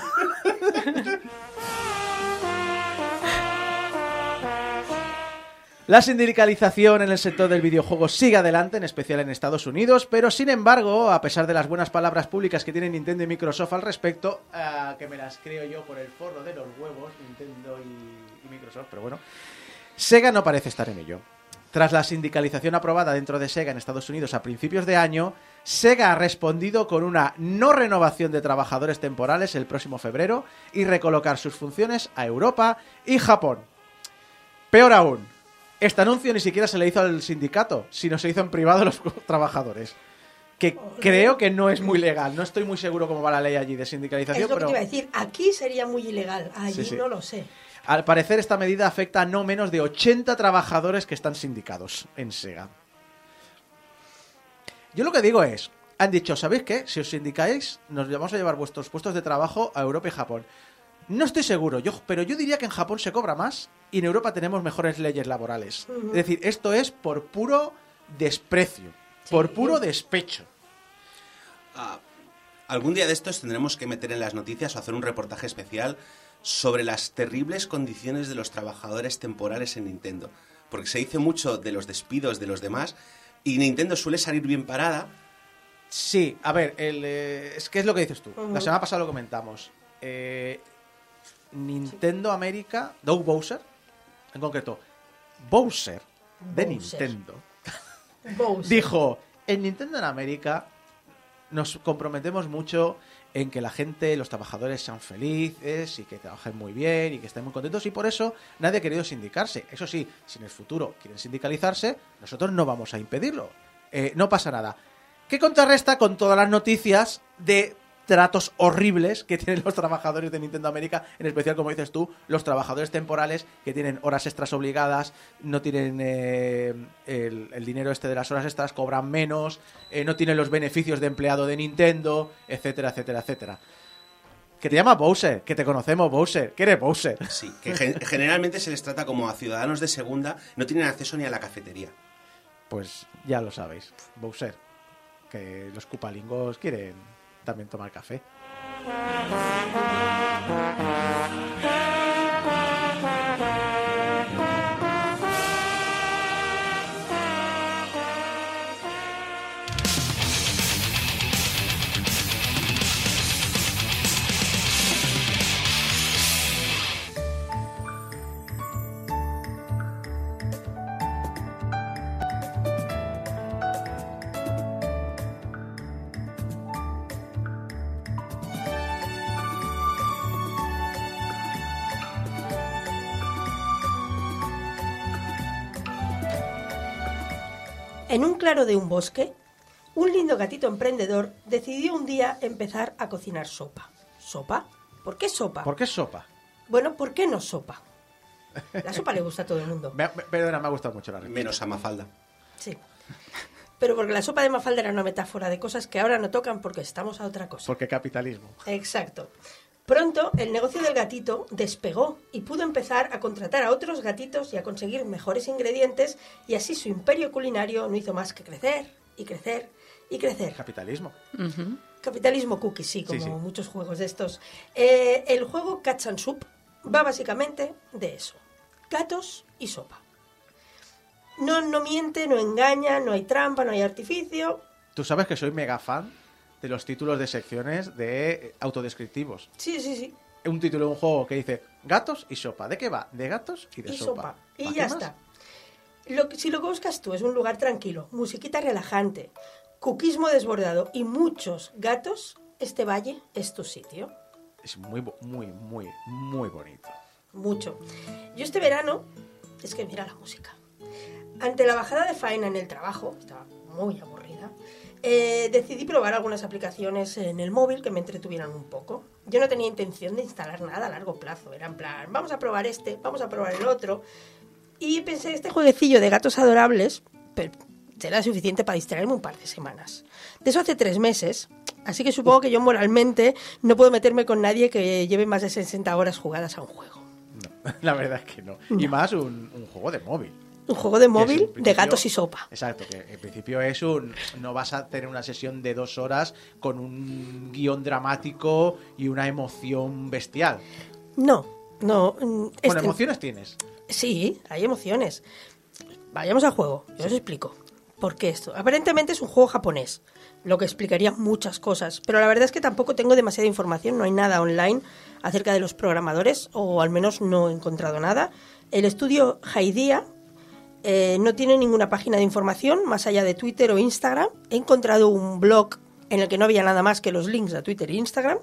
La sindicalización en el sector del videojuego sigue adelante, en especial en Estados Unidos, pero sin embargo, a pesar de las buenas palabras públicas que tienen Nintendo y Microsoft al respecto, ah, que me las creo yo por el forro de los huevos, Nintendo y, y Microsoft, pero bueno, Sega no parece estar en ello. Tras la sindicalización aprobada dentro de Sega en Estados Unidos a principios de año, Sega ha respondido con una no renovación de trabajadores temporales el próximo febrero y recolocar sus funciones a Europa y Japón. Peor aún, este anuncio ni siquiera se le hizo al sindicato, sino se hizo en privado a los [laughs] trabajadores. Que creo que no es muy legal. No estoy muy seguro cómo va la ley allí de sindicalización, Es lo que pero te iba a decir. Aquí sería muy ilegal. Allí Sí, sí. no lo sé. al parecer esta medida afecta a no menos de 80 trabajadores que están sindicados en Sega. Yo lo que digo es, han dicho, ¿sabéis qué? Si os sindicáis, nos vamos a llevar vuestros puestos de trabajo a Europa y Japón. No estoy seguro, yo, pero yo diría que en Japón se cobra más y en Europa tenemos mejores leyes laborales. Es decir, esto es por puro desprecio, por puro despecho. Ah, algún día de estos tendremos que meter en las noticias o hacer un reportaje especial sobre las terribles condiciones de los trabajadores temporales en Nintendo. Porque se dice mucho de los despidos de los demás y Nintendo suele salir bien parada. Sí, a ver, el, eh, es que es lo que dices tú. La semana pasada lo comentamos. Eh, Nintendo América, Doug Bowser, en concreto, Bowser de Bowser. Nintendo, [laughs] Bowser. dijo, en Nintendo en América nos comprometemos mucho en que la gente, los trabajadores sean felices y que trabajen muy bien y que estén muy contentos y por eso nadie ha querido sindicarse. Eso sí, si en el futuro quieren sindicalizarse, nosotros no vamos a impedirlo. Eh, no pasa nada. ¿Qué contrarresta con todas las noticias de tratos horribles que tienen los trabajadores de Nintendo América, en especial, como dices tú, los trabajadores temporales que tienen horas extras obligadas, no tienen eh, el, el dinero este de las horas extras, cobran menos, eh, no tienen los beneficios de empleado de Nintendo, etcétera, etcétera, etcétera. Que te llama Bowser, que te conocemos Bowser, que eres Bowser. Sí, que gen- generalmente se les trata como a ciudadanos de segunda, no tienen acceso ni a la cafetería. Pues ya lo sabéis, Bowser, que los cupalingos quieren también tomar café. En un claro de un bosque, un lindo gatito emprendedor decidió un día empezar a cocinar sopa. ¿Sopa? ¿Por qué sopa? ¿Por qué sopa? Bueno, ¿por qué no sopa? La sopa le gusta a todo el mundo. [laughs] Me, me- perdona, me ha gustado mucho la respuesta. Menos a Mafalda. Sí. Pero porque la sopa de Mafalda era una metáfora de cosas que ahora no tocan porque estamos a otra cosa. Porque capitalismo. Exacto. Pronto el negocio del gatito despegó y pudo empezar a contratar a otros gatitos y a conseguir mejores ingredientes y así su imperio culinario no hizo más que crecer y crecer y crecer. Capitalismo. Capitalismo cookie, sí, como Sí, sí. muchos juegos de estos. Eh, el juego Cats and Soup va básicamente de eso. Gatos y sopa. No, no miente, no engaña, no hay trampa, no hay artificio. Tú sabes que soy mega fan de los títulos de secciones de eh, autodescriptivos. Sí, sí, sí. Un título de un juego que dice gatos y sopa. ¿De qué va? De gatos y de y sopa. sopa. Y ¿Para ya más? está. Lo que- si lo que buscas tú es un lugar tranquilo, musiquita relajante, cuquismo desbordado y muchos gatos, este valle es tu sitio. Es muy, muy, muy, muy bonito. Mucho. Yo este verano, es que mira la música. Ante la bajada de faena en el trabajo, estaba muy aburrida, eh, decidí probar algunas aplicaciones en el móvil que me entretuvieran un poco. Yo no tenía intención de instalar nada a largo plazo, era en plan, vamos a probar este, vamos a probar el otro. Y pensé, este jueguecillo de gatos adorables pero será suficiente para distraerme un par de semanas. De eso hace tres meses, así que supongo que yo moralmente no puedo meterme con nadie que lleve más de 60 horas jugadas a un juego. No, [laughs] la verdad es que no. Y más un, un juego de móvil. Un juego de móvil de gatos y sopa. Exacto, que en principio es un. No vas a tener una sesión de dos horas con un guion dramático y una emoción bestial. No, no. mm, Bueno, este- emociones tienes. Sí, hay emociones. Vayamos al juego, yo os explico. ¿Por qué esto? Aparentemente es un juego japonés, lo que explicaría muchas cosas, pero la verdad es que tampoco tengo demasiada información, no hay nada online acerca de los programadores, o al menos no he encontrado nada. El estudio Haidia eh, no tiene ninguna página de información más allá de Twitter o Instagram. He encontrado un blog en el que no había nada más que los links a Twitter e Instagram.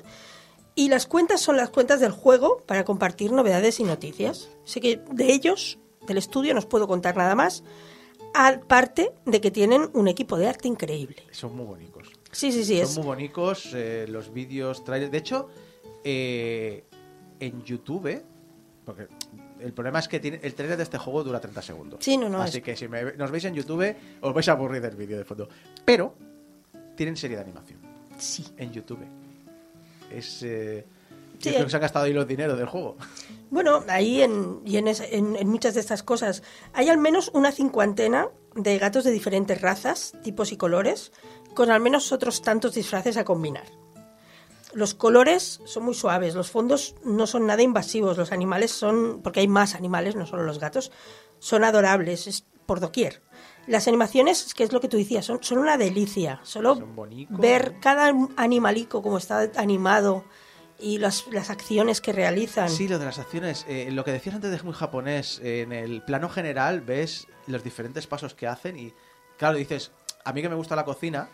Y las cuentas son las cuentas del juego para compartir novedades y noticias. Así que de ellos, del estudio, no os puedo contar nada más. Aparte de que tienen un equipo de arte increíble. Son muy bonitos. Sí, sí, sí. Son Es, muy bonitos eh, los vídeos, trailers. De hecho, eh, en YouTube, porque el problema es que tiene, el trailer de este juego dura 30 segundos. Sí, no, no, Así es- que si me- nos veis en YouTube, os vais a aburrir del vídeo de fondo. Pero tienen serie de animación sí. en YouTube. Es. Eh, Sí, yo creo hay- que se han gastado ahí los dineros del juego. Bueno, ahí en, y en- en muchas de estas cosas hay al menos una cincuentena de gatos de diferentes razas, tipos y colores, con al menos otros tantos disfraces a combinar. Los colores son muy suaves, los fondos no son nada invasivos, los animales son, porque hay más animales, no solo los gatos, son adorables, es por doquier. Las animaciones, que es lo que tú decías, son, son una delicia. Solo Son bonicos. ver cada animalico como está animado y las, las acciones que realizan. Sí, lo de las acciones. eh, lo que decías antes de muy japonés, eh, en el plano general ves los diferentes pasos que hacen y, claro, dices, a mí que me gusta la cocina,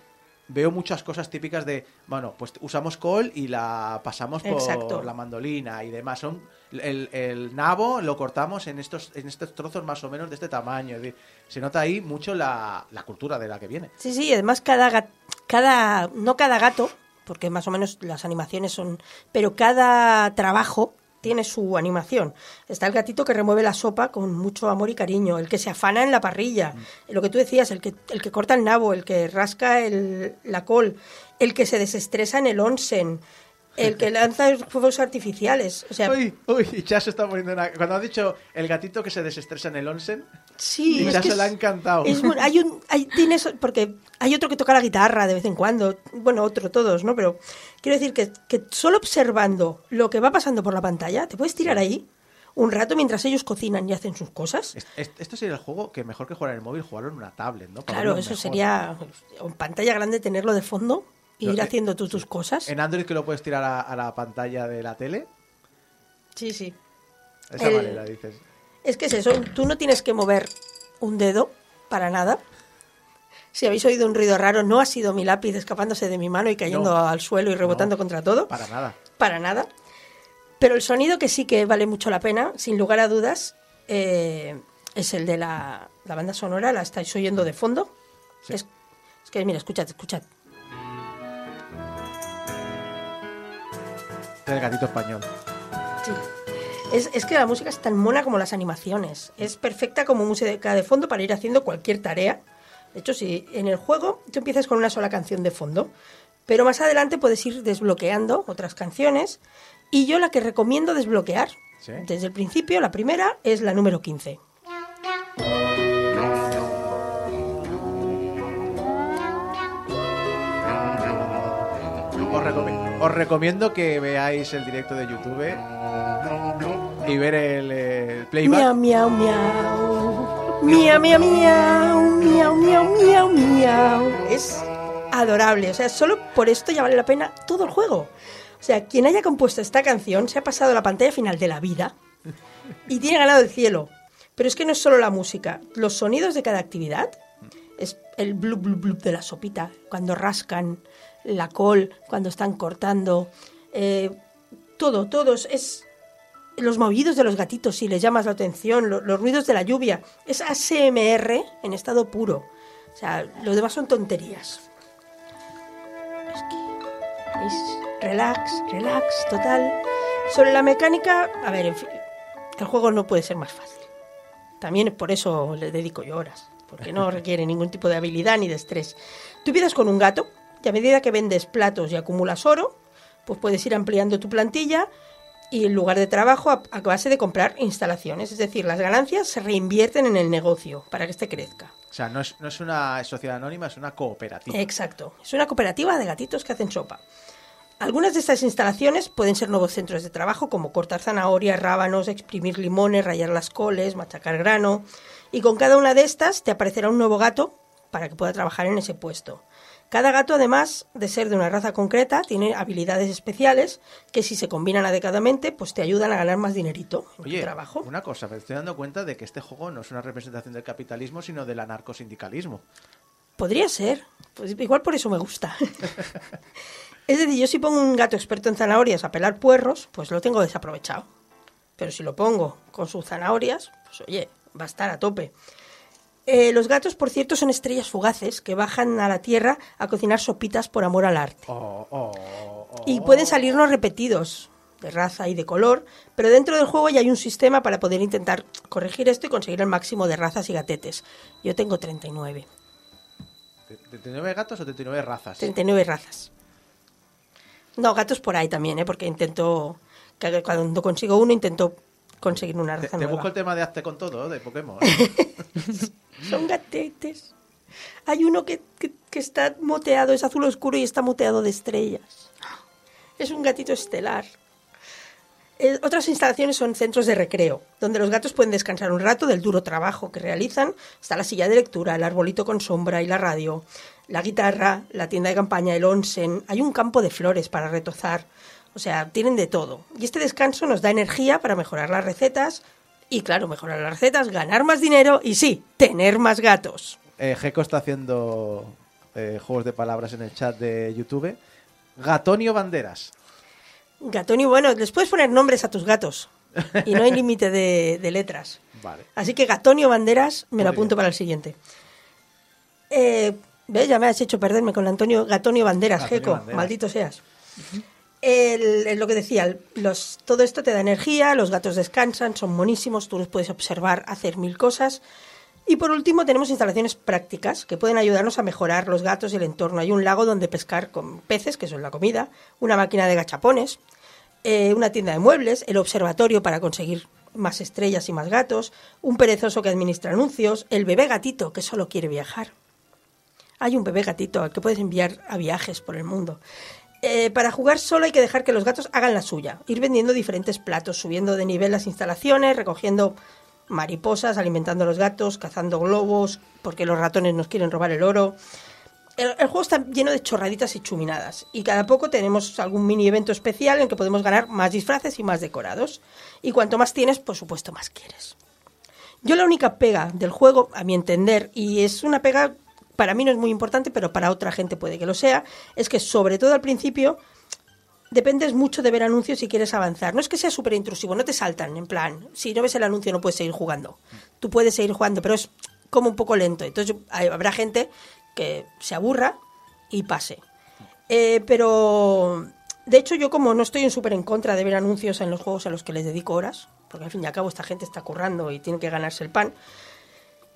veo muchas cosas típicas de, bueno, pues usamos col y la pasamos por Exacto. la mandolina y demás. Son el, el nabo lo cortamos en estos en estos trozos más o menos de este tamaño. Es decir, se nota ahí mucho la, la cultura de la que viene. Sí, sí, además cada, cada, no cada gato, porque más o menos las animaciones son, pero cada trabajo tiene su animación. Está el gatito que remueve la sopa con mucho amor y cariño, el que se afana en la parrilla, lo que tú decías, el que, el que corta el nabo, el que rasca el- la col, el que se desestresa en el onsen. El que lanza fuegos artificiales. O sea, Uy, uy, y Chas se está poniendo una... Cuando has dicho el gatito que se desestresa en el onsen, sí, y es Chas que se le ha encantado. es muy- hay un, hay, tienes, porque hay otro que toca la guitarra de vez en cuando, bueno, otro, todos, ¿no? Pero quiero decir que, que solo observando lo que va pasando por la pantalla, te puedes tirar ahí un rato mientras ellos cocinan y hacen sus cosas. Es- es- Esto sería el juego que mejor que jugar en el móvil, jugarlo en una tablet, ¿no? Para Claro, eso mejor. sería en pantalla grande tenerlo de fondo y ir eh, haciendo tú tus cosas. En Android que lo puedes tirar a, a la pantalla de la tele, Sí, sí. esa El- manera dices. Es que es eso, tú no tienes que mover un dedo para nada. Si habéis oído un ruido raro, no ha sido mi lápiz escapándose de mi mano y cayendo No. al suelo y rebotando No, contra todo. Para nada. Para nada. Pero el sonido que sí que vale mucho la pena, sin lugar a dudas, eh, es el de la, la banda sonora, la estáis oyendo de fondo. Sí. Es, es que, mira, escuchad, escuchad. El gatito español. Sí. Es, es que la música es tan mona como las animaciones. Es perfecta como música de fondo para ir haciendo cualquier tarea. De hecho, si en el juego tú empiezas con una sola canción de fondo, pero más adelante puedes ir desbloqueando otras canciones. Y yo la que recomiendo desbloquear Sí. desde el principio, la primera, es la número 15. Os recomiendo que veáis el directo de YouTube y ver el, eh, playback. Miau, miau, miau. Miau, miau, miau. Miau, miau, miau, miau. Es adorable. O sea, solo por esto ya vale la pena todo el juego. O sea, quien haya compuesto esta canción se ha pasado la pantalla final de la vida y tiene ganado el cielo. Pero es que no es solo la música. Los sonidos de cada actividad es el blub, blub, blub de la sopita, cuando rascan la col, cuando están cortando. eh, todo, todo es- los movidos de los gatitos, si les llamas la atención, lo- los ruidos de la lluvia. Es ASMR en estado puro. O sea, los demás son tonterías. Es que es relax, relax, total. Sobre la mecánica, a ver, en fin, el juego no puede ser más fácil. También por eso le dedico yo horas, porque no [laughs] requiere ningún tipo de habilidad ni de estrés. Tú empiezas con un gato y a medida que vendes platos y acumulas oro, pues puedes ir ampliando tu plantilla y en lugar de trabajo a, a base de comprar instalaciones. Es decir, las ganancias se reinvierten en el negocio para que este crezca. O sea, no es, no es una sociedad anónima, es una cooperativa. Exacto. Es una cooperativa de gatitos que hacen sopa. Algunas de estas instalaciones pueden ser nuevos centros de trabajo como cortar zanahorias, rábanos, exprimir limones, rayar las coles, machacar grano. Y con cada una de estas te aparecerá un nuevo gato para que pueda trabajar en ese puesto. Cada gato, además de ser de una raza concreta, tiene habilidades especiales que si se combinan adecuadamente, pues te ayudan a ganar más dinerito en tu trabajo. una cosa, me estoy dando cuenta de que este juego no es una representación del capitalismo, sino del anarcosindicalismo. Podría ser. Pues igual por eso me gusta. [laughs] es decir, yo si pongo un gato experto en zanahorias a pelar puerros, pues lo tengo desaprovechado. Pero si lo pongo con sus zanahorias, pues oye, va a estar a tope. Eh, los gatos, por cierto, son estrellas fugaces que bajan a la tierra a cocinar sopitas por amor al arte. Oh, oh, oh. Y pueden salirnos repetidos, de raza y de color, pero dentro del juego ya hay un sistema para poder intentar corregir esto y conseguir el máximo de razas y gatetes. Yo tengo 39. ¿39 gatos o 39 razas? 39 razas. No, gatos por ahí también, ¿eh? porque intento, cuando consigo uno, intento conseguir una Te, raza te nueva. busco el tema de hazte con todo, de Pokémon. [laughs] Son gatetes. Hay uno que, que- que está moteado, es azul oscuro y está moteado de estrellas. Es un gatito estelar. Eh, otras instalaciones son centros de recreo, donde los gatos pueden descansar un rato del duro trabajo que realizan. Está la silla de lectura, el arbolito con sombra y la radio, la guitarra, la tienda de campaña, el onsen. Hay un campo de flores para retozar. O sea, tienen de todo. Y este descanso nos da energía para mejorar las recetas. Y claro, mejorar las recetas, ganar más dinero y sí, tener más gatos. Eh, Gecko está haciendo eh, juegos de palabras en el chat de YouTube. Gatonio Banderas. Gatonio, bueno, les puedes poner nombres a tus gatos. Y no hay límite de, de letras. Vale. Así que Gatonio Banderas me lo apunto para el siguiente. Eh, ¿Ves? Ya me has hecho perderme con Antonio Gatonio Banderas, Gatonio. Banderas. Maldito seas. El- lo que decía, todo esto te da energía, los gatos descansan, son monísimos, tú los puedes observar hacer mil cosas. Y por último tenemos instalaciones prácticas que pueden ayudarnos a mejorar los gatos y el entorno. Hay un lago donde pescar con peces, que son la comida, una máquina de gachapones, eh, una tienda de muebles, el observatorio para conseguir más estrellas y más gatos, un perezoso que administra anuncios, el bebé gatito que solo quiere viajar. Hay un bebé gatito al que puedes enviar a viajes por el mundo. Eh, para jugar solo hay que dejar que los gatos hagan la suya, ir vendiendo diferentes platos, subiendo de nivel las instalaciones, recogiendo mariposas, alimentando a los gatos, cazando globos, porque los ratones nos quieren robar el oro. El, el juego está lleno de chorraditas y chuminadas, y cada poco tenemos algún mini evento especial en que podemos ganar más disfraces y más decorados. Y cuanto más tienes, por supuesto, más quieres. Yo la única pega del juego, a mi entender, y es una pega, para mí no es muy importante, pero para otra gente puede que lo sea, es que sobre todo al principio dependes mucho de ver anuncios si quieres avanzar. No es que sea súper intrusivo, no te saltan, en plan, si no ves el anuncio no puedes seguir jugando. Tú puedes seguir jugando, pero es como un poco lento. Entonces hay- habrá gente que se aburra y pase. Eh, pero, de hecho, yo como no estoy en súper en contra de ver anuncios en los juegos a los que les dedico horas, porque al fin y al cabo esta gente está currando y tiene que ganarse el pan,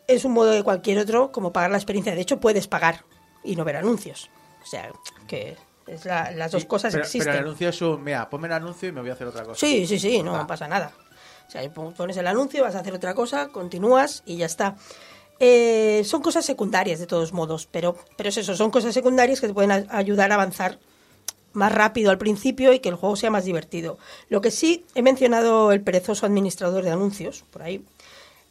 es un modo de cualquier otro como pagar la experiencia. De hecho, puedes pagar y no ver anuncios. O sea, que es la- las dos Sí, cosas pero, existen. Pero el anuncio es un, mira, ponme el anuncio y me voy a hacer otra cosa. Sí, sí, sí, no Ah. pasa nada. O sea, pon- pones el anuncio, vas a hacer otra cosa, continúas y ya está. Eh, son cosas secundarias de todos modos, pero, pero es eso, son cosas secundarias que te pueden a- ayudar a avanzar más rápido al principio y que el juego sea más divertido. Lo que sí he mencionado el perezoso administrador de anuncios, por ahí,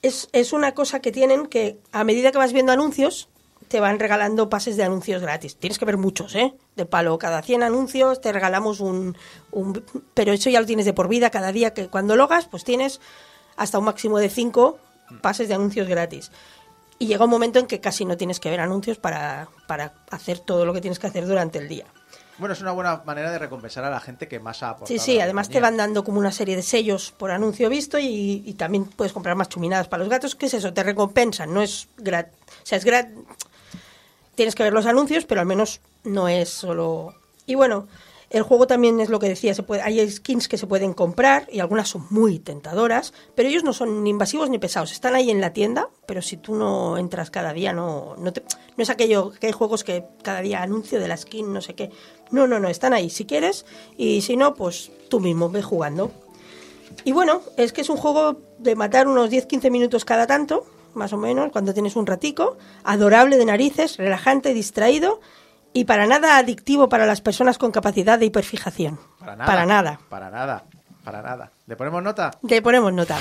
es, es una cosa que tienen que a medida que vas viendo anuncios, te van regalando pases de anuncios gratis. Tienes que ver muchos, ¿eh? De palo, cada 100 anuncios te regalamos un, un... Pero eso ya lo tienes de por vida, cada día que cuando logas, pues tienes hasta un máximo de 5 pases de anuncios gratis. Y llega un momento en que casi no tienes que ver anuncios para, para hacer todo lo que tienes que hacer durante el día. Bueno, es una buena manera de recompensar a la gente que más ha aportado. Sí, sí, además te van dando como una serie de sellos por anuncio visto y, y también puedes comprar más chuminadas para los gatos. ¿Qué es eso? Te recompensan, no es gratis. O sea, es gratis. Tienes que ver los anuncios, pero al menos no es solo. Y bueno, el juego también es lo que decía, hay skins que se pueden comprar y algunas son muy tentadoras, pero ellos no son ni invasivos ni pesados. Están ahí en la tienda, pero si tú no entras cada día, no, no, te- no es aquello que hay juegos que cada día anuncio de la skin, no sé qué. No, no, no, están ahí si quieres y si no, pues tú mismo ve jugando. Y bueno, es que es un juego de matar unos 10-15 minutos cada tanto, más o menos, cuando tienes un ratico, adorable de narices, relajante, distraído y para nada adictivo para las personas con capacidad de hiperfijación. Para nada. Para nada. Para nada. Para nada. ¿Le ponemos nota? Le ponemos nota.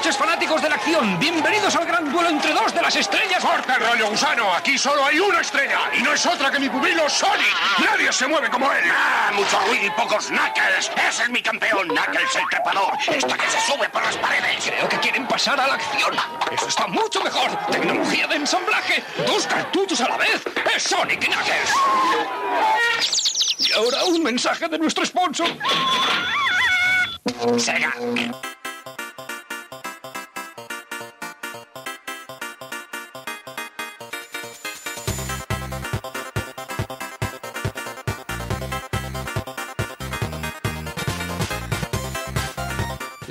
Noches, fanáticos de la acción. Bienvenidos al gran duelo entre dos de las estrellas. ¡Corta el rollo, gusano! Aquí solo hay una estrella y no es otra que mi pupilo Sonic. Nadie se mueve como él. ¡Ah! Mucho ruido y pocos knuckles. Ese es mi campeón, Knuckles el trepador. Esta que se sube por las paredes. Creo que quieren pasar a la acción. Eso está mucho mejor. Tecnología de ensamblaje. Dos cartuchos a la vez. Es Sonic Knuckles. Y ahora un mensaje de nuestro sponsor. Sega.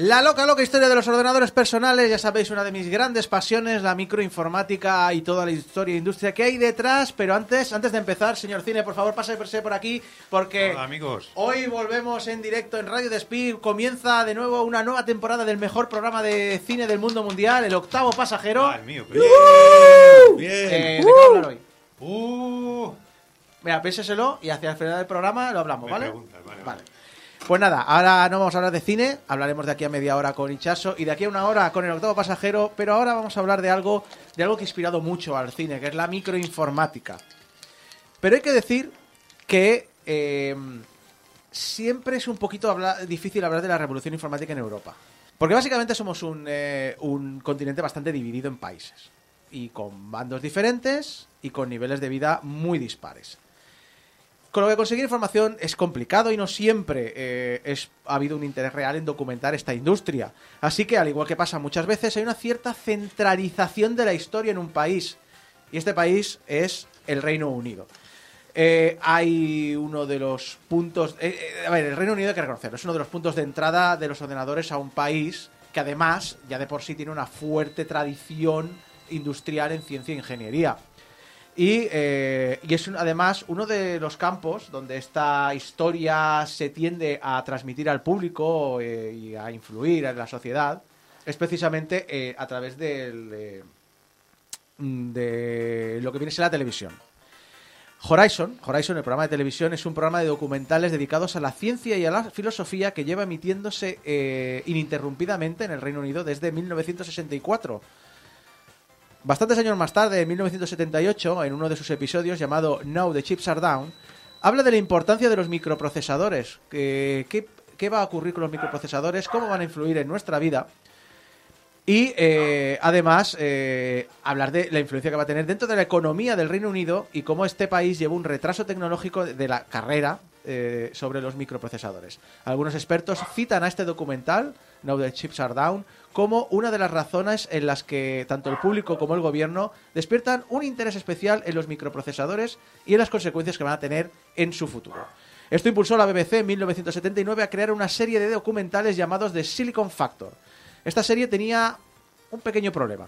La loca, loca historia de los ordenadores personales, ya sabéis, una de mis grandes pasiones, la microinformática y toda la historia e industria que hay detrás. Pero antes, antes de empezar, señor Cine, por favor, pase por aquí, porque Hola, amigos. hoy volvemos en directo en Radio Despí. Comienza de nuevo una nueva temporada del mejor programa de cine del mundo mundial, el octavo pasajero. Ay, mío, qué bien. Eh, ¿De qué hoy? Uh, Mira, piénseselo y hacia el final del programa lo hablamos, ¿vale? preguntas, vale, vale. Pues nada, ahora no vamos a hablar de cine, hablaremos de aquí a media hora con Ichaso y de aquí a una hora con el octavo pasajero, pero ahora vamos a hablar de algo, de algo que ha inspirado mucho al cine, que es la microinformática. Pero hay que decir que eh, siempre es un poquito difícil hablar de la revolución informática en Europa. Porque básicamente somos eh, un continente bastante dividido en países. Y con bandos diferentes y con niveles de vida muy dispares. Con lo que conseguir información es complicado y no siempre eh, es, ha habido un interés real en documentar esta industria. Así que, al igual que pasa muchas veces, hay una cierta centralización de la historia en un país. Y este país es el Reino Unido. Eh, hay uno de los puntos... eh, a ver, el Reino Unido hay que reconocerlo, es uno de los puntos de entrada de los ordenadores a un país que además ya de por sí tiene una fuerte tradición industrial en ciencia e ingeniería. Y, eh, y es un- además uno de los campos donde esta historia se tiende a transmitir al público eh, y a influir en la sociedad, es precisamente eh, a través del, de lo que viene a ser la televisión. Horizon, Horizon, el programa de televisión, es un programa de documentales dedicados a la ciencia y a la filosofía que lleva emitiéndose eh, ininterrumpidamente en el Reino Unido desde 1964. Bastantes años más tarde, en 1978, en uno de sus episodios llamado Now the Chips Are Down, habla de la importancia de los microprocesadores. ¿Qué, qué va a ocurrir con los microprocesadores? ¿Cómo van a influir en nuestra vida? Y eh, además eh, hablar de la influencia que va a tener dentro de la economía del Reino Unido y cómo este país lleva un retraso tecnológico de la carrera eh, sobre los microprocesadores. Algunos expertos citan a este documental, Now the Chips Are Down, como una de las razones en las que tanto el público como el gobierno despiertan un interés especial en los microprocesadores y en las consecuencias que van a tener en su futuro. Esto impulsó a la BBC en 1979 a crear una serie de documentales llamados The Silicon Factor. Esta serie tenía un pequeño problema.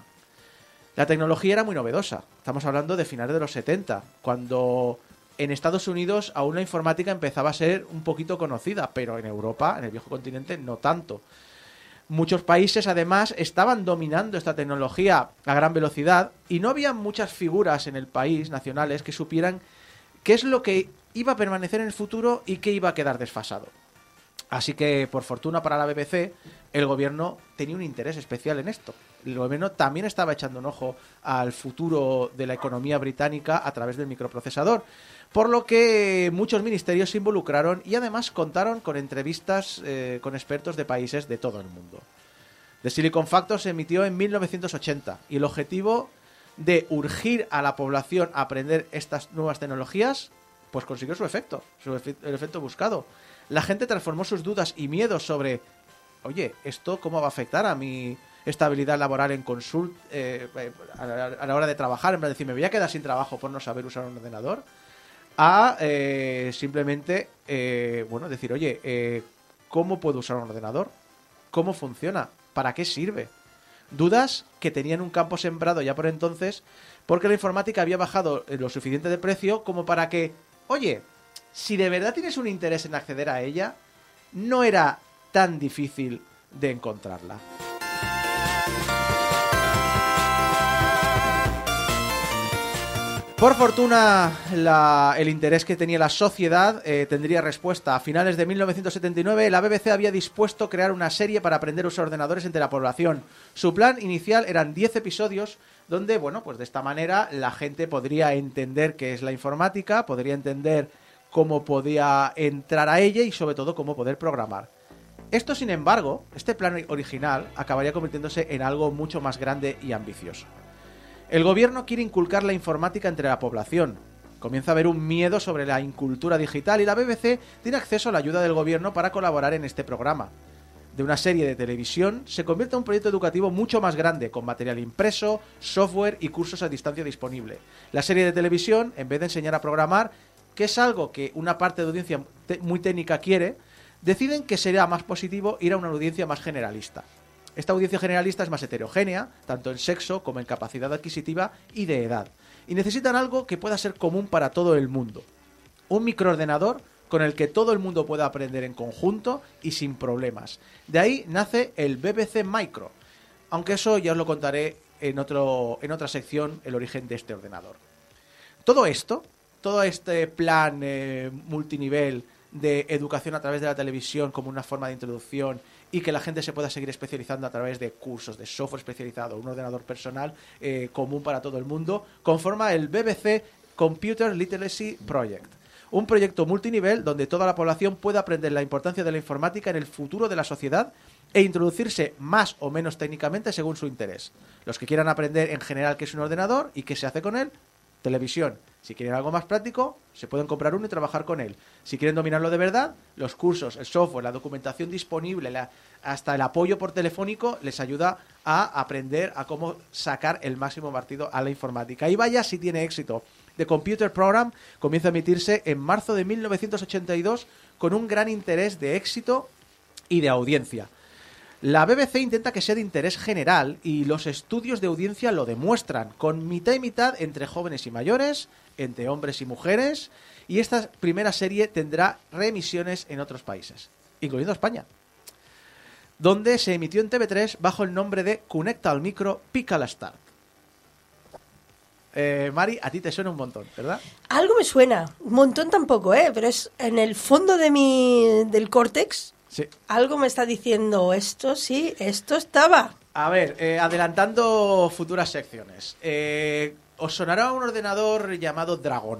La tecnología era muy novedosa. Estamos hablando de finales de los 70, cuando en Estados Unidos aún la informática empezaba a ser un poquito conocida, pero en Europa, en el viejo continente, no tanto. Muchos países además estaban dominando esta tecnología a gran velocidad y no había muchas figuras en el país nacionales que supieran qué es lo que iba a permanecer en el futuro y qué iba a quedar desfasado. Así que, por fortuna para la BBC, el gobierno tenía un interés especial en esto. El gobierno también estaba echando un ojo al futuro de la economía británica a través del microprocesador, por lo que muchos ministerios se involucraron y además contaron con entrevistas eh, con expertos de países de todo el mundo. The Silicon Factor se emitió en 1980 y el objetivo de urgir a la población a aprender estas nuevas tecnologías, pues consiguió su efecto, el efecto buscado. La gente transformó sus dudas y miedos sobre, oye, ¿esto cómo va a afectar a mi estabilidad laboral en consult eh, eh, a, la, hora de trabajar? En plan de decir, ¿me voy a quedar sin trabajo por no saber usar un ordenador? A eh, simplemente, eh, bueno, decir, oye, eh, ¿cómo puedo usar un ordenador? ¿Cómo funciona? ¿Para qué sirve? Dudas que tenían un campo sembrado ya por entonces, porque la informática había bajado lo suficiente de precio como para que, oye, si de verdad tienes un interés en acceder a ella, no era tan difícil de encontrarla. Por fortuna, el interés que tenía la sociedad eh, tendría respuesta. A finales de 1979, la BBC había dispuesto crear una serie para aprender a usar ordenadores entre la población. Su plan inicial eran 10 episodios donde, bueno, pues de esta manera la gente podría entender qué es la informática, podría entender cómo podía entrar a ella y sobre todo cómo poder programar. Esto, sin embargo, este plan original acabaría convirtiéndose en algo mucho más grande y ambicioso. El gobierno quiere inculcar la informática entre la población. Comienza a haber un miedo sobre la incultura digital y la BBC tiene acceso a la ayuda del gobierno para colaborar en este programa. De una serie de televisión se convierte en un proyecto educativo mucho más grande, con material impreso, software y cursos a distancia disponible. La serie de televisión, en vez de enseñar a programar, que es algo que una parte de audiencia muy técnica quiere, deciden que será más positivo ir a una audiencia más generalista. Esta audiencia generalista es más heterogénea, tanto en sexo como en capacidad adquisitiva y de edad, y necesitan algo que pueda ser común para todo el mundo. Un microordenador con el que todo el mundo pueda aprender en conjunto y sin problemas. De ahí nace el BBC Micro, aunque eso ya os lo contaré en, otro, en otra sección, el origen de este ordenador. Todo esto, todo este plan eh, multinivel de educación a través de la televisión como una forma de introducción y que la gente se pueda seguir especializando a través de cursos de software especializado, un ordenador personal eh, común para todo el mundo, conforma el BBC Computer Literacy Project. Un proyecto multinivel donde toda la población pueda aprender la importancia de la informática en el futuro de la sociedad e introducirse más o menos técnicamente según su interés. Los que quieran aprender en general qué es un ordenador y qué se hace con él, televisión. Si quieren algo más práctico, se pueden comprar uno y trabajar con él. Si quieren dominarlo de verdad, los cursos, el software, la documentación disponible, la- hasta el apoyo por telefónico les ayuda a aprender a cómo sacar el máximo partido a la informática. Y vaya si tiene éxito. The Computer Program comienza a emitirse en marzo de 1982 con un gran interés de éxito y de audiencia. La BBC intenta que sea de interés general y los estudios de audiencia lo demuestran, con mitad y mitad entre jóvenes y mayores, entre hombres y mujeres, y esta primera serie tendrá reemisiones en otros países, incluyendo España, donde se emitió en TV3 bajo el nombre de Connecta al micro, pica la start. Eh, Mari, a ti te suena un montón, ¿verdad? Algo me suena, un montón tampoco, ¿eh? Pero es en el fondo de mi, del córtex, Sí. algo me está diciendo esto, sí, esto estaba. A ver, eh, adelantando futuras secciones. Eh, os sonará un ordenador llamado Dragon.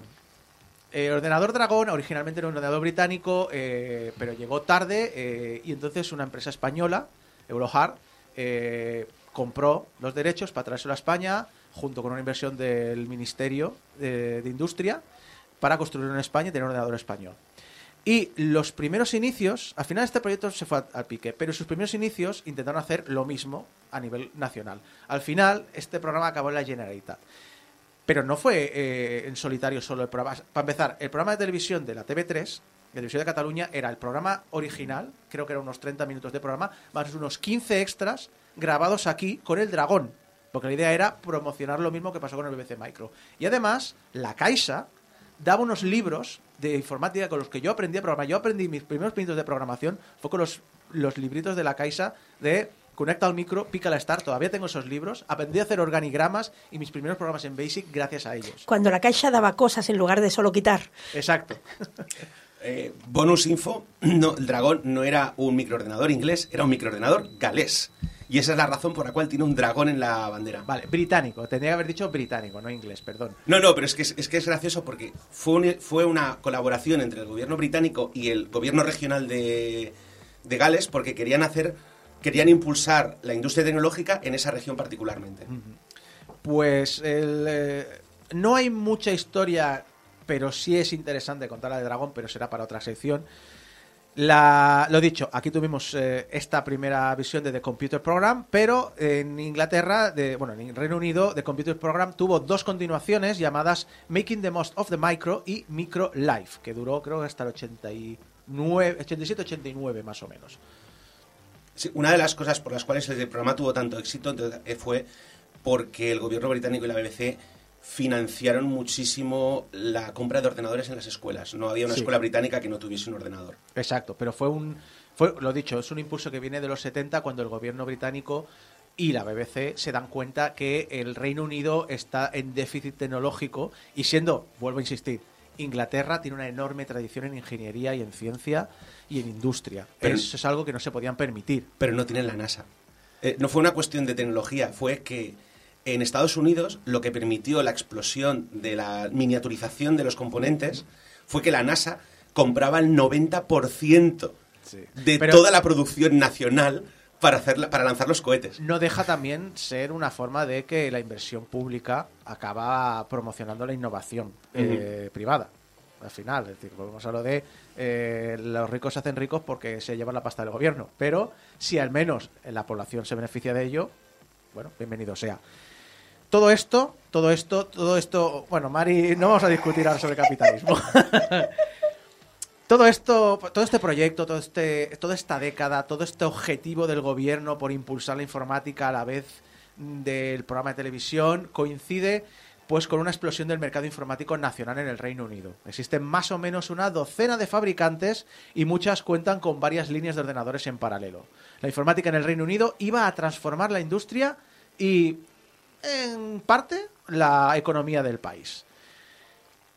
El ordenador Dragon originalmente era un ordenador británico, eh, pero llegó tarde eh, y entonces una empresa española, Eurohard, eh, compró los derechos para traérselo a España junto con una inversión del Ministerio de, de Industria para construir en España y tener un ordenador español. Y los primeros inicios, al final este proyecto se fue al, pique, pero sus primeros inicios intentaron hacer lo mismo a nivel nacional. Al final, este programa acabó en la Generalitat. Pero no fue eh, en solitario solo el programa. Para empezar, el programa de televisión de la TV3, de Televisión de Cataluña, era el programa original, creo que eran unos 30 minutos de programa, más unos 15 extras grabados aquí con el dragón. Porque la idea era promocionar lo mismo que pasó con el BBC Micro. Y además, la Caixa daba unos libros de informática con los que yo aprendí a programar. Yo aprendí mis primeros minutos de programación, fue con los, los libritos de la Caixa de Conecta al micro, pica la start, todavía tengo esos libros, aprendí a hacer organigramas y mis primeros programas en Basic gracias a ellos. Cuando la caixa daba cosas en lugar de solo quitar. Exacto. [laughs] Eh, bonus info, [clears throat] no, el dragón no era un microordenador inglés, era un microordenador galés. Y esa es la razón por la cual tiene un dragón en la bandera. Vale, británico, tendría que haber dicho británico, no inglés, perdón. No, no, pero es que es, es que es gracioso porque fue, un- fue una colaboración entre el gobierno británico y el gobierno regional de, de Gales porque querían hacer, querían impulsar la industria tecnológica en esa región particularmente. Pues el, eh, no hay mucha historia, pero sí es interesante contar la de Dragón, pero será para otra sección. La, lo dicho, aquí tuvimos eh, esta primera visión de The Computer Program, pero en Inglaterra, de, bueno, en Reino Unido, The Computer Program tuvo dos continuaciones llamadas Making the Most of the Micro y Micro Life, que duró creo hasta el 89, 87-89 más o menos. Una de las cosas por las cuales el programa tuvo tanto éxito eh, fue porque el gobierno británico y la BBC financiaron muchísimo la compra de ordenadores en las escuelas. No había una Sí. escuela británica que no tuviese un ordenador. Exacto, pero fue un. Fue, lo dicho, es un impulso que viene de los 70 cuando el gobierno británico y la BBC se dan cuenta que el Reino Unido está en déficit tecnológico y siendo, vuelvo a insistir, Inglaterra tiene una enorme tradición en ingeniería y en ciencia y en industria. Pero- Eso es algo que no se podían permitir. pero no tienen la NASA. Eh, no fue una cuestión de tecnología, fue que en Estados Unidos lo que permitió la explosión de la miniaturización de los componentes fue que la NASA compraba el 90% de Pero- toda la producción nacional para, hacerla, para lanzar los cohetes. No deja también ser una forma de que la inversión pública acaba promocionando la innovación eh, privada. Al final, es decir, volvemos a lo de eh, los ricos se hacen ricos porque se llevan la pasta del gobierno. Pero si al menos la población se beneficia de ello, bueno, bienvenido sea. Todo esto, todo esto, todo esto. Bueno, Mari, no vamos a discutir ahora sobre capitalismo. [laughs] todo esto, todo este proyecto, todo este, toda esta década, todo este objetivo del gobierno por impulsar la informática a la vez del programa de televisión coincide pues con una explosión del mercado informático nacional en el Reino Unido. Existen más o menos una docena de fabricantes y muchas cuentan con varias líneas de ordenadores en paralelo. La informática en el Reino Unido iba a transformar la industria y en parte la economía del país.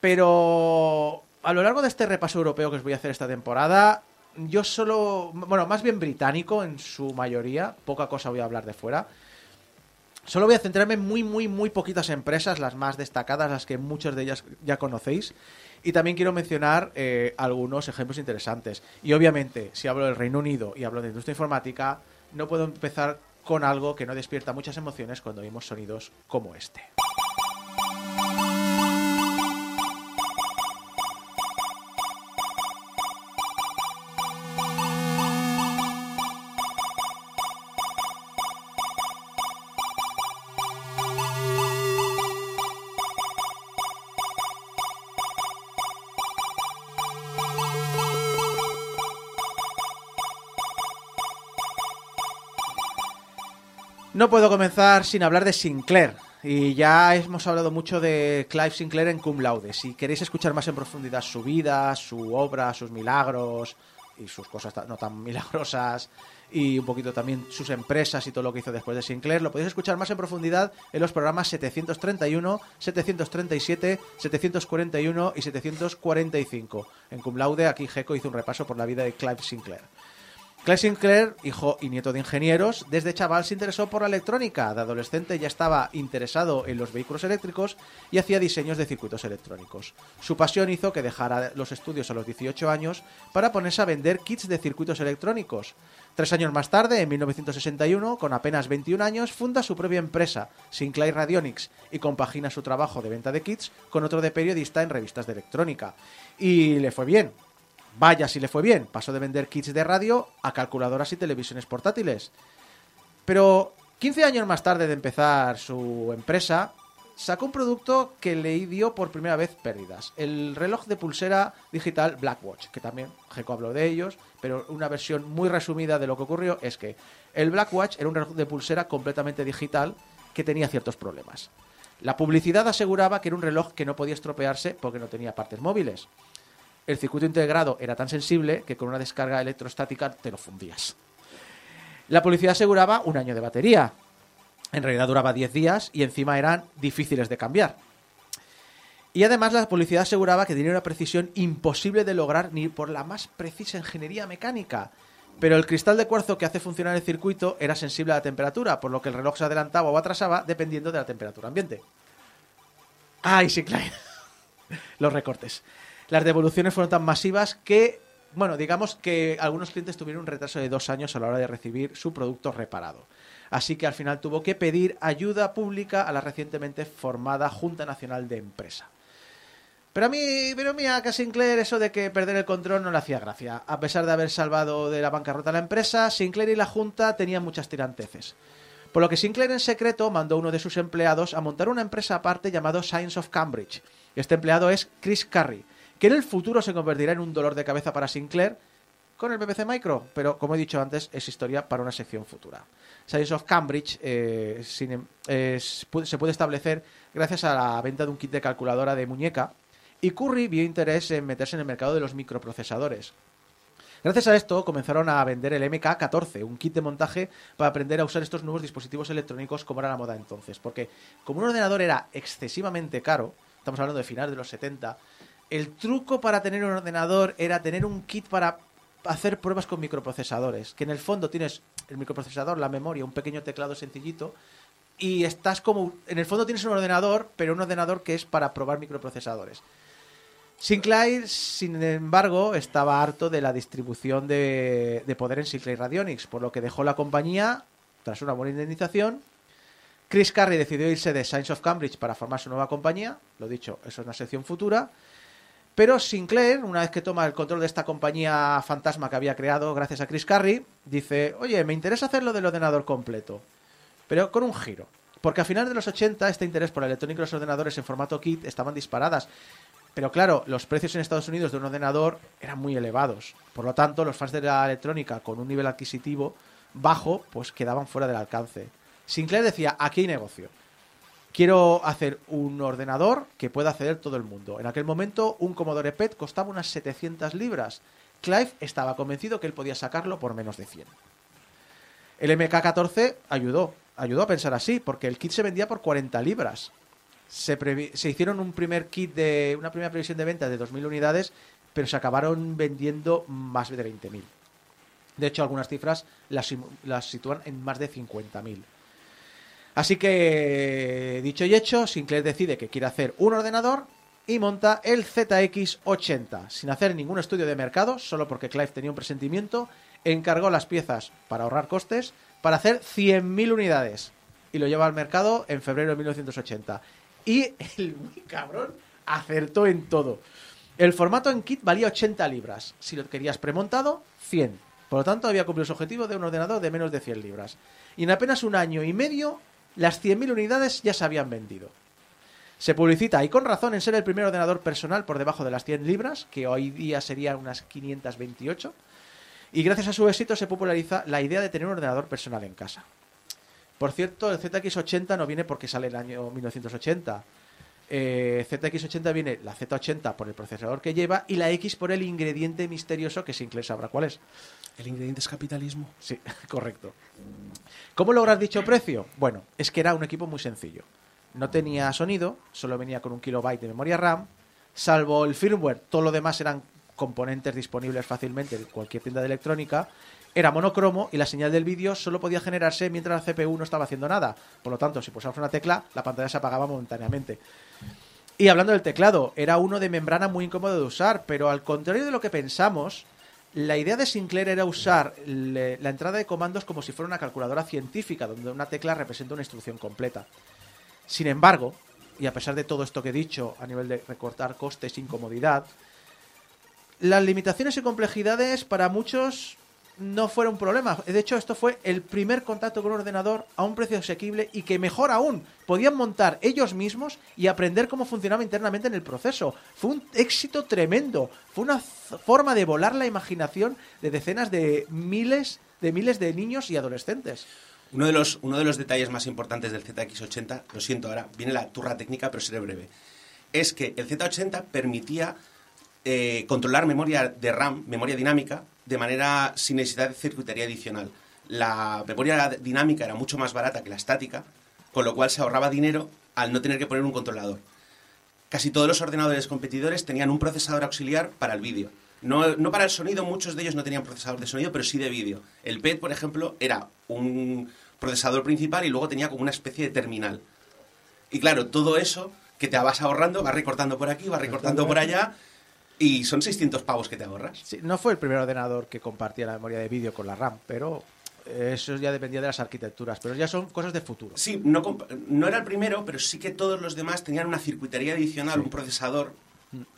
Pero a lo largo de este repaso europeo que os voy a hacer esta temporada, yo solo, bueno, más bien británico en su mayoría, poca cosa voy a hablar de fuera. Solo voy a centrarme en muy, muy, muy poquitas empresas, las más destacadas, las que muchas de ellas ya conocéis. Y también quiero mencionar eh, algunos ejemplos interesantes. Y obviamente, si hablo del Reino Unido y hablo de industria informática, no puedo empezar con algo que no despierta muchas emociones cuando oímos sonidos como este. No puedo comenzar sin hablar de Sinclair. Y ya hemos hablado mucho de Clive Sinclair en Cum Laude. Si queréis escuchar más en profundidad su vida, su obra, sus milagros y sus cosas no tan milagrosas y un poquito también sus empresas y todo lo que hizo después de Sinclair, lo podéis escuchar más en profundidad en los programas 731, 737, 741 y 745. En Cum Laude, aquí Geco hizo un repaso por la vida de Clive Sinclair. Clive Sinclair, hijo y nieto de ingenieros, desde chaval se interesó por la electrónica. De adolescente ya estaba interesado en los vehículos eléctricos y hacía diseños de circuitos electrónicos. Su pasión hizo que dejara los estudios a los 18 años para ponerse a vender kits de circuitos electrónicos. Tres años más tarde, en 1961, con apenas 21 años, funda su propia empresa, Sinclair Radionics, y compagina su trabajo de venta de kits con otro de periodista en revistas de electrónica. Y le fue bien. Vaya si le fue bien. Pasó de vender kits de radio a calculadoras y televisiones portátiles. Pero 15 años más tarde de empezar su empresa, sacó un producto que le dio por primera vez pérdidas. El reloj de pulsera digital Blackwatch, que también Geco habló de ellos, pero una versión muy resumida de lo que ocurrió es que el Blackwatch era un reloj de pulsera completamente digital que tenía ciertos problemas. La publicidad aseguraba que era un reloj que no podía estropearse porque no tenía partes móviles. El circuito integrado era tan sensible que con una descarga electrostática te lo fundías. La publicidad aseguraba un año de batería. En realidad duraba 10 días y encima eran difíciles de cambiar. Y además la publicidad aseguraba que tenía una precisión imposible de lograr ni por la más precisa ingeniería mecánica. Pero el cristal de cuarzo que hace funcionar el circuito era sensible a la temperatura, por lo que el reloj se adelantaba o atrasaba dependiendo de la temperatura ambiente. ¡Ay, sí! [laughs] Los recortes. Las devoluciones fueron tan masivas que, bueno, digamos que algunos clientes tuvieron un retraso de dos años a la hora de recibir su producto reparado. Así que al final tuvo que pedir ayuda pública a la recientemente formada Junta Nacional de Empresa. Pero a mí, pero mira, que Sinclair eso de que perder el control no le hacía gracia. A pesar de haber salvado de la bancarrota a la empresa, Sinclair y la Junta tenían muchas tiranteces. Por lo que Sinclair en secreto mandó a uno de sus empleados a montar una empresa aparte llamado Science of Cambridge. Este empleado es Chris Curry, que en el futuro se convertirá en un dolor de cabeza para Sinclair con el BBC Micro, pero como he dicho antes, es historia para una sección futura. Science of Cambridge eh, em- se puede establecer gracias a la venta de un kit de calculadora de muñeca y Curry vio interés en meterse en el mercado de los microprocesadores. Gracias a esto comenzaron a vender el MK14, un kit de montaje para aprender a usar estos nuevos dispositivos electrónicos como era la moda entonces. Porque como un ordenador era excesivamente caro, estamos hablando de finales de los 70, el truco para tener un ordenador era tener un kit para hacer pruebas con microprocesadores. Que en el fondo tienes el microprocesador, la memoria, un pequeño teclado sencillito y estás como... En el fondo tienes un ordenador, pero un ordenador que es para probar microprocesadores. Sinclair, sin embargo, estaba harto de la distribución de, de poder en Sinclair Radionics, por lo que dejó la compañía tras una buena indemnización. Chris Carey decidió irse de Science of Cambridge para formar su nueva compañía. Lo dicho, eso es una sección futura. Pero Sinclair, una vez que toma el control de esta compañía fantasma que había creado gracias a Chris Carey, dice, oye, me interesa hacerlo del ordenador completo, pero con un giro. Porque a finales de los 80 este interés por la electrónica y los ordenadores en formato kit estaban disparadas. Pero claro, los precios en Estados Unidos de un ordenador eran muy elevados. Por lo tanto, los fans de la electrónica con un nivel adquisitivo bajo, pues quedaban fuera del alcance. Sinclair decía, aquí hay negocio. Quiero hacer un ordenador que pueda acceder todo el mundo. En aquel momento, un Commodore PET costaba unas 700 libras. Clive estaba convencido que él podía sacarlo por menos de 100. El MK14 ayudó, ayudó a pensar así, porque el kit se vendía por 40 libras. Se, hicieron un primer kit de una primera previsión de venta de 2.000 unidades, pero se acabaron vendiendo más de 20.000. De hecho, algunas cifras las, las sitúan en más de 50.000. Así que, dicho y hecho, Sinclair decide que quiere hacer un ordenador y monta el ZX80. Sin hacer ningún estudio de mercado, solo porque Clive tenía un presentimiento, encargó las piezas para ahorrar costes para hacer 100.000 unidades. Y lo lleva al mercado en febrero de 1980. Y el muy cabrón acertó en todo. El formato en kit valía 80 libras. Si lo querías premontado, 100. Por lo tanto, había cumplido su objetivo de un ordenador de menos de 100 libras. Y en apenas un año y medio, las 100.000 unidades ya se habían vendido. Se publicita, y con razón, en ser el primer ordenador personal por debajo de las 100 libras, que hoy día serían unas 528. Y gracias a su éxito se populariza la idea de tener un ordenador personal en casa. Por cierto, el ZX80 no viene porque sale el año 1980. Eh, ZX80 viene la Z80 por el procesador que lleva y la X por el ingrediente misterioso que Sinclair sabrá cuál es. El ingrediente es capitalismo. Sí, [laughs] correcto. ¿Cómo lograr dicho precio? Bueno, es que era un equipo muy sencillo. No tenía sonido, solo venía con un kilobyte de memoria RAM, salvo el firmware, todo lo demás eran componentes disponibles fácilmente en cualquier tienda de electrónica. Era monocromo y la señal del vídeo solo podía generarse mientras la CPU no estaba haciendo nada. Por lo tanto, si pulsabas una tecla, la pantalla se apagaba momentáneamente. Y hablando del teclado, era uno de membrana muy incómodo de usar, pero al contrario de lo que pensamos, la idea de Sinclair era usar la entrada de comandos como si fuera una calculadora científica, donde una tecla representa una instrucción completa. Sin embargo, y a pesar de todo esto que he dicho a nivel de recortar costes incomodidad, las limitaciones y complejidades para muchos no fueron un problema. De hecho, esto fue el primer contacto con un ordenador a un precio asequible y que mejor aún, podían montar ellos mismos y aprender cómo funcionaba internamente en el proceso. Fue un éxito tremendo. Fue una forma de volar la imaginación de decenas de miles de miles de niños y adolescentes. Uno de, los, uno de los detalles más importantes del ZX80, lo siento ahora, viene la turra técnica, pero seré breve, es que el Z80 permitía eh, controlar memoria de RAM, memoria dinámica, de manera sin necesidad de circuitería adicional. La memoria dinámica era mucho más barata que la estática, con lo cual se ahorraba dinero al no tener que poner un controlador. Casi todos los ordenadores competidores tenían un procesador auxiliar para el vídeo. No, no para el sonido, muchos de ellos no tenían procesador de sonido, pero sí de vídeo. El PET, por ejemplo, era un procesador principal y luego tenía como una especie de terminal. Y claro, todo eso que te vas ahorrando, vas recortando por aquí, vas recortando por allá, y son 600 pavos que te ahorras. Sí, no fue el primer ordenador que compartía la memoria de vídeo con la RAM, pero eso ya dependía de las arquitecturas, pero ya son cosas de futuro. Sí, no, era el primero, pero sí que todos los demás tenían una circuitería adicional, un procesador,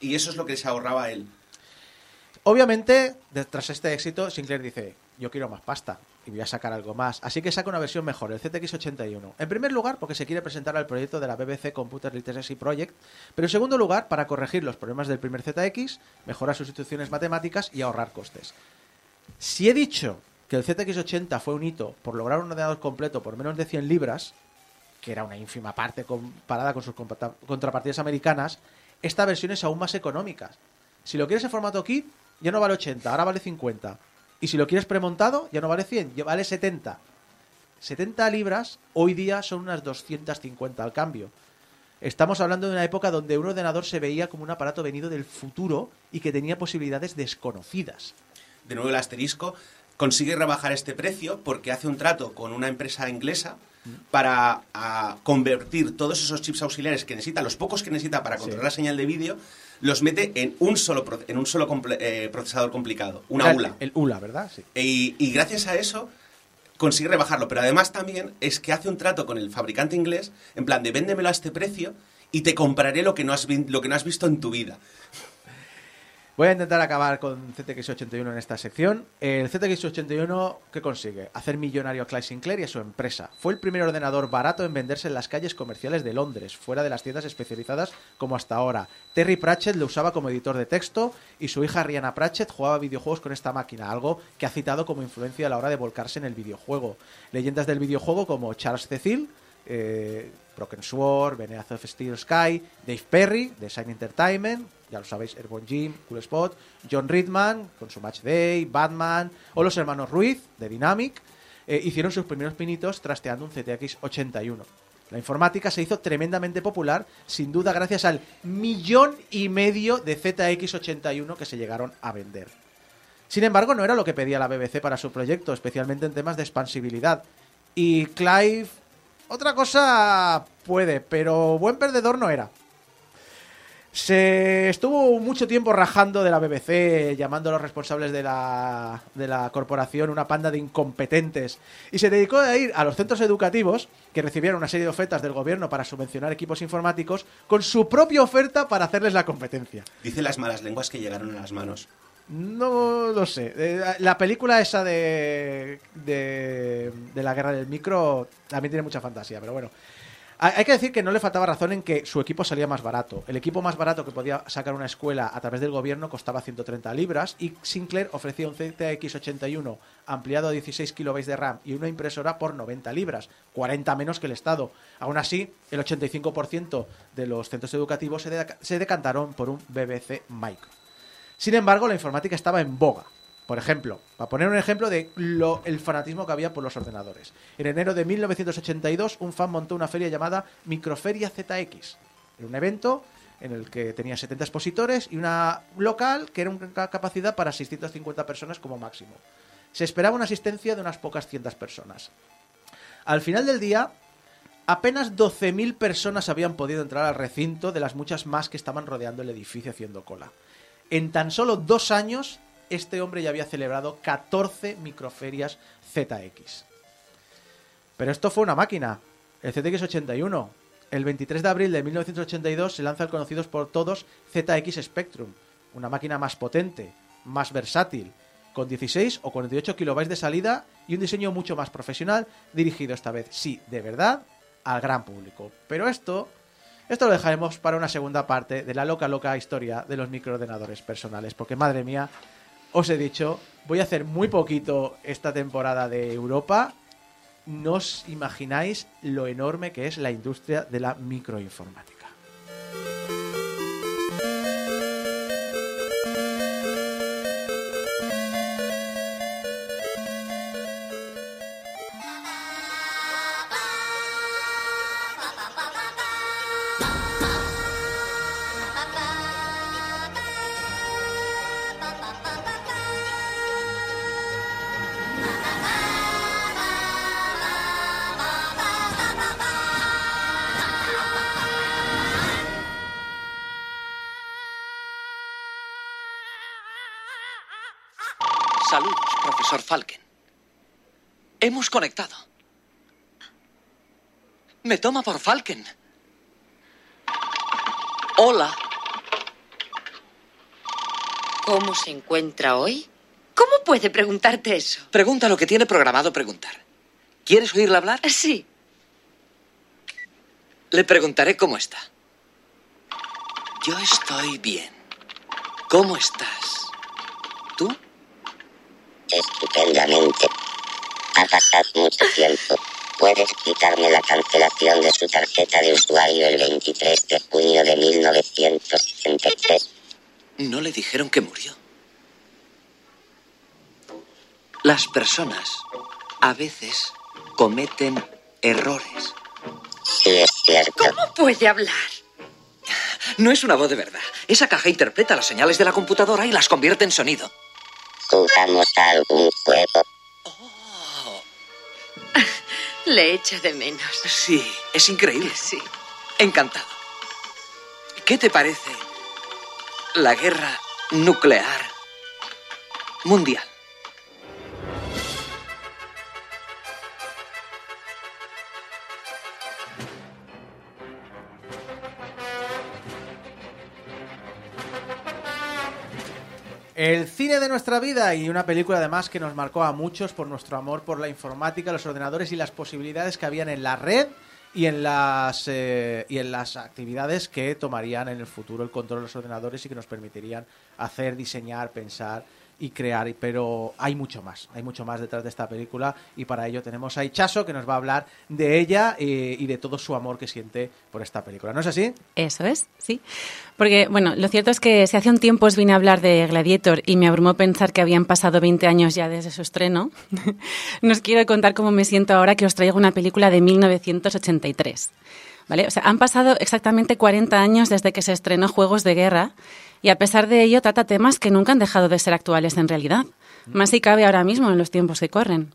y eso es lo que se ahorraba él. Obviamente, tras este éxito, Sinclair dice, yo quiero más pasta y voy a sacar algo más. Así que saca una versión mejor, el ZX81. En primer lugar, porque se quiere presentar al proyecto de la BBC Computer Literacy Project, pero en segundo lugar, para corregir los problemas del primer ZX, mejorar sus instrucciones matemáticas y ahorrar costes. Si he dicho que el ZX80 fue un hito por lograr un ordenador completo por menos de 100 libras, que era una ínfima parte comparada con sus contrapartidas americanas, esta versión es aún más económica. Si lo quieres en formato kit, ya no vale 80, ahora vale 50. Y si lo quieres premontado, ya no vale 100, ya vale 70. 70 libras hoy día son unas 250 al cambio. Estamos hablando de una época donde un ordenador se veía como un aparato venido del futuro y que tenía posibilidades desconocidas. De nuevo el asterisco, consigue rebajar este precio porque hace un trato con una empresa inglesa para a, convertir todos esos chips auxiliares que necesita, los pocos que necesita para controlar la señal de vídeo, los mete en un solo, en un solo comple- eh, procesador complicado, una el- ULA. El ULA, ¿verdad? Sí. Y, y gracias a eso consigue rebajarlo. Pero además también es que hace un trato con el fabricante inglés, en plan de véndemelo a este precio y te compraré lo que no has, vi- lo que no has visto en tu vida. Voy a intentar acabar con ZX81 en esta sección. El ZX81, ¿qué consigue? Hacer millonario a Clyde Sinclair y a su empresa. Fue el primer ordenador barato en venderse en las calles comerciales de Londres, fuera de las tiendas especializadas como hasta ahora. Terry Pratchett lo usaba como editor de texto y su hija Rihanna Pratchett jugaba videojuegos con esta máquina, algo que ha citado como influencia a la hora de volcarse en el videojuego. Leyendas del videojuego como Charles Cecil, eh, Broken Sword, Beneath of Steel Sky, Dave Perry, de Shine Entertainment, ya lo sabéis, Airborne Jim, Cool Spot, John Ridman, con su Match Day, Batman, o los hermanos Ruiz, de Dynamic, eh, hicieron sus primeros pinitos trasteando un CTX 81. La informática se hizo tremendamente popular, sin duda gracias al millón y medio de ZX81 que se llegaron a vender. Sin embargo, no era lo que pedía la BBC para su proyecto, especialmente en temas de expansibilidad. Y Clive, otra cosa puede, pero buen perdedor no era. Se estuvo mucho tiempo rajando de la BBC, llamando a los responsables de la, de la corporación una panda de incompetentes, y se dedicó a ir a los centros educativos, que recibieron una serie de ofertas del gobierno para subvencionar equipos informáticos, con su propia oferta para hacerles la competencia. Dice las malas lenguas que llegaron a las manos. No lo sé. Eh, La película esa de, de, la guerra del micro también tiene mucha fantasía, pero bueno. Hay que decir que no le faltaba razón en que su equipo salía más barato. El equipo más barato que podía sacar una escuela a través del gobierno costaba 130 libras y Sinclair ofrecía un ZX81 ampliado a 16 kilobytes de RAM y una impresora por 90 libras, 40 menos que el Estado. Aún así, el 85% de los centros educativos se, se decantaron por un BBC Micro. Sin embargo, la informática estaba en boga. Por ejemplo, para poner un ejemplo de lo- el fanatismo que había por los ordenadores. En enero de 1982, un fan montó una feria llamada Microferia ZX. Era un evento en el que tenía 70 expositores y una local que era una capacidad para 650 personas como máximo. Se esperaba una asistencia de unas pocas cientos personas. Al final del día, apenas 12.000 personas habían podido entrar al recinto de las muchas más que estaban rodeando el edificio haciendo cola. En tan solo dos años, este hombre ya había celebrado 14 microferias ZX. Pero esto fue una máquina, el ZX81. El 23 de abril de 1982 se lanza el conocidos por todos ZX Spectrum, una máquina más potente, más versátil, con 16 o 48 kilobytes de salida y un diseño mucho más profesional, dirigido esta vez, sí, de verdad, al gran público. Pero esto, esto lo dejaremos para una segunda parte de la loca, loca historia de los microordenadores personales, porque madre mía, os he dicho, voy a hacer muy poquito esta temporada de Europa. No os imagináis lo enorme que es la industria de la microinformática. Hemos conectado. Me toma por Falken. Hola. ¿Cómo se encuentra hoy? ¿Cómo puede preguntarte eso? Pregunta lo que tiene programado preguntar. ¿Quieres oírla hablar? Sí. Le preguntaré cómo está. Yo estoy bien. ¿Cómo estás? ¿Tú? Estupendamente. Ha pasado mucho tiempo. Puedes quitarme la cancelación de su tarjeta de usuario el 23 de junio de 1963. No le dijeron que murió. Las personas a veces cometen errores. Sí, es cierto. ¿Cómo puede hablar? No es una voz de verdad. Esa caja interpreta las señales de la computadora y las convierte en sonido. ¿Jugamos a algún juego? Le echo de menos. Sí, es increíble. Sí. Encantado. ¿Qué te parece la guerra nuclear mundial? El cine de nuestra vida y una película además que nos marcó a muchos por nuestro amor por la informática, los ordenadores y las posibilidades que habían en la red y en las eh, y en las actividades que tomarían en el futuro el control de los ordenadores y que nos permitirían hacer, diseñar, pensar y crear. Pero hay mucho más, hay mucho más detrás de esta película y para ello tenemos a Ichaso que nos va a hablar de ella eh, y de todo su amor que siente por esta película. ¿No es así? Eso es, sí. Porque, bueno, lo cierto es que si hace un tiempo os vine a hablar de Gladiator y me abrumó pensar que habían pasado 20 años ya desde su estreno, [laughs] no os quiero contar cómo me siento ahora que os traigo una película de 1983. ¿Vale? O sea, han pasado exactamente 40 años desde que se estrenó Juegos de Guerra y a pesar de ello trata temas que nunca han dejado de ser actuales en realidad. Más si cabe ahora mismo en los tiempos que corren.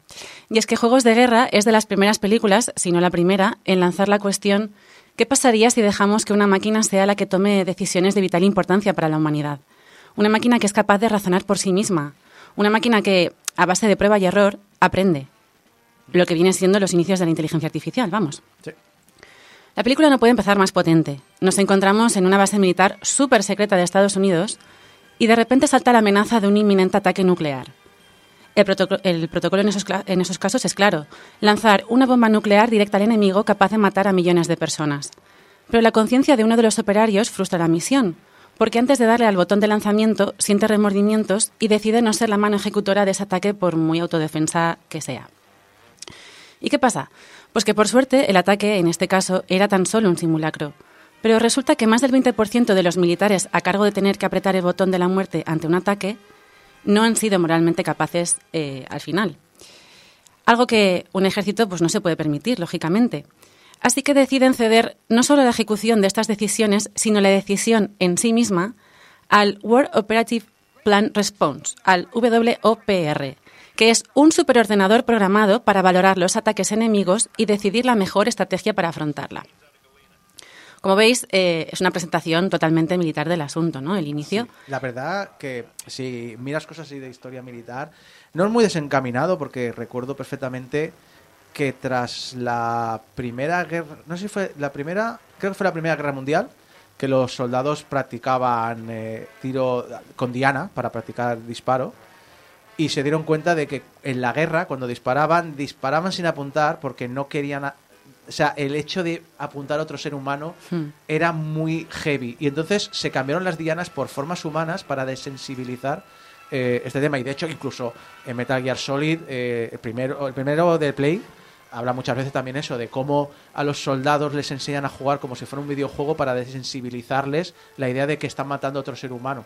Y es que Juegos de Guerra es de las primeras películas, si no la primera, en lanzar la cuestión ¿qué pasaría si dejamos que una máquina sea la que tome decisiones de vital importancia para la humanidad? Una máquina que es capaz de razonar por sí misma. Una máquina que, a base de prueba y error, aprende. Lo que viene siendo los inicios de la inteligencia artificial, vamos. Sí. La película no puede empezar más potente. Nos encontramos en una base militar súper secreta de Estados Unidos y de repente salta la amenaza de un inminente ataque nuclear. El, protoco- el protocolo en en esos casos es claro, lanzar una bomba nuclear directa al enemigo capaz de matar a millones de personas. Pero la conciencia de uno de los operarios frustra la misión, porque antes de darle al botón de lanzamiento siente remordimientos y decide no ser la mano ejecutora de ese ataque por muy autodefensa que sea. ¿Y qué pasa? Pues que por suerte el ataque, en este caso, era tan solo un simulacro. Pero resulta que más del 20% de los militares a cargo de tener que apretar el botón de la muerte ante un ataque no han sido moralmente capaces eh, al final. Algo que un ejército pues, no se puede permitir, lógicamente. Así que deciden ceder no solo la ejecución de estas decisiones, sino la decisión en sí misma al War Operative Plan Response, al WOPR, que es un superordenador programado para valorar los ataques enemigos y decidir la mejor estrategia para afrontarla. Como veis, eh, es una presentación totalmente militar del asunto, ¿no? El inicio. La verdad que si miras cosas así de historia militar, no es muy desencaminado porque recuerdo perfectamente que tras la primera guerra, no sé si fue la primera, creo que fue la primera guerra mundial, que los soldados practicaban eh, tiro con diana para practicar disparo y se dieron cuenta de que en la guerra cuando disparaban disparaban sin apuntar porque no querían a- o sea el hecho de apuntar a otro ser humano Hmm. era muy heavy. Y entonces se cambiaron las dianas por formas humanas para desensibilizar eh, este tema. Y de hecho incluso en Metal Gear Solid eh, el primero el primero de Play habla muchas veces también eso de cómo a los soldados les enseñan a jugar como si fuera un videojuego para desensibilizarles la idea de que están matando a otro ser humano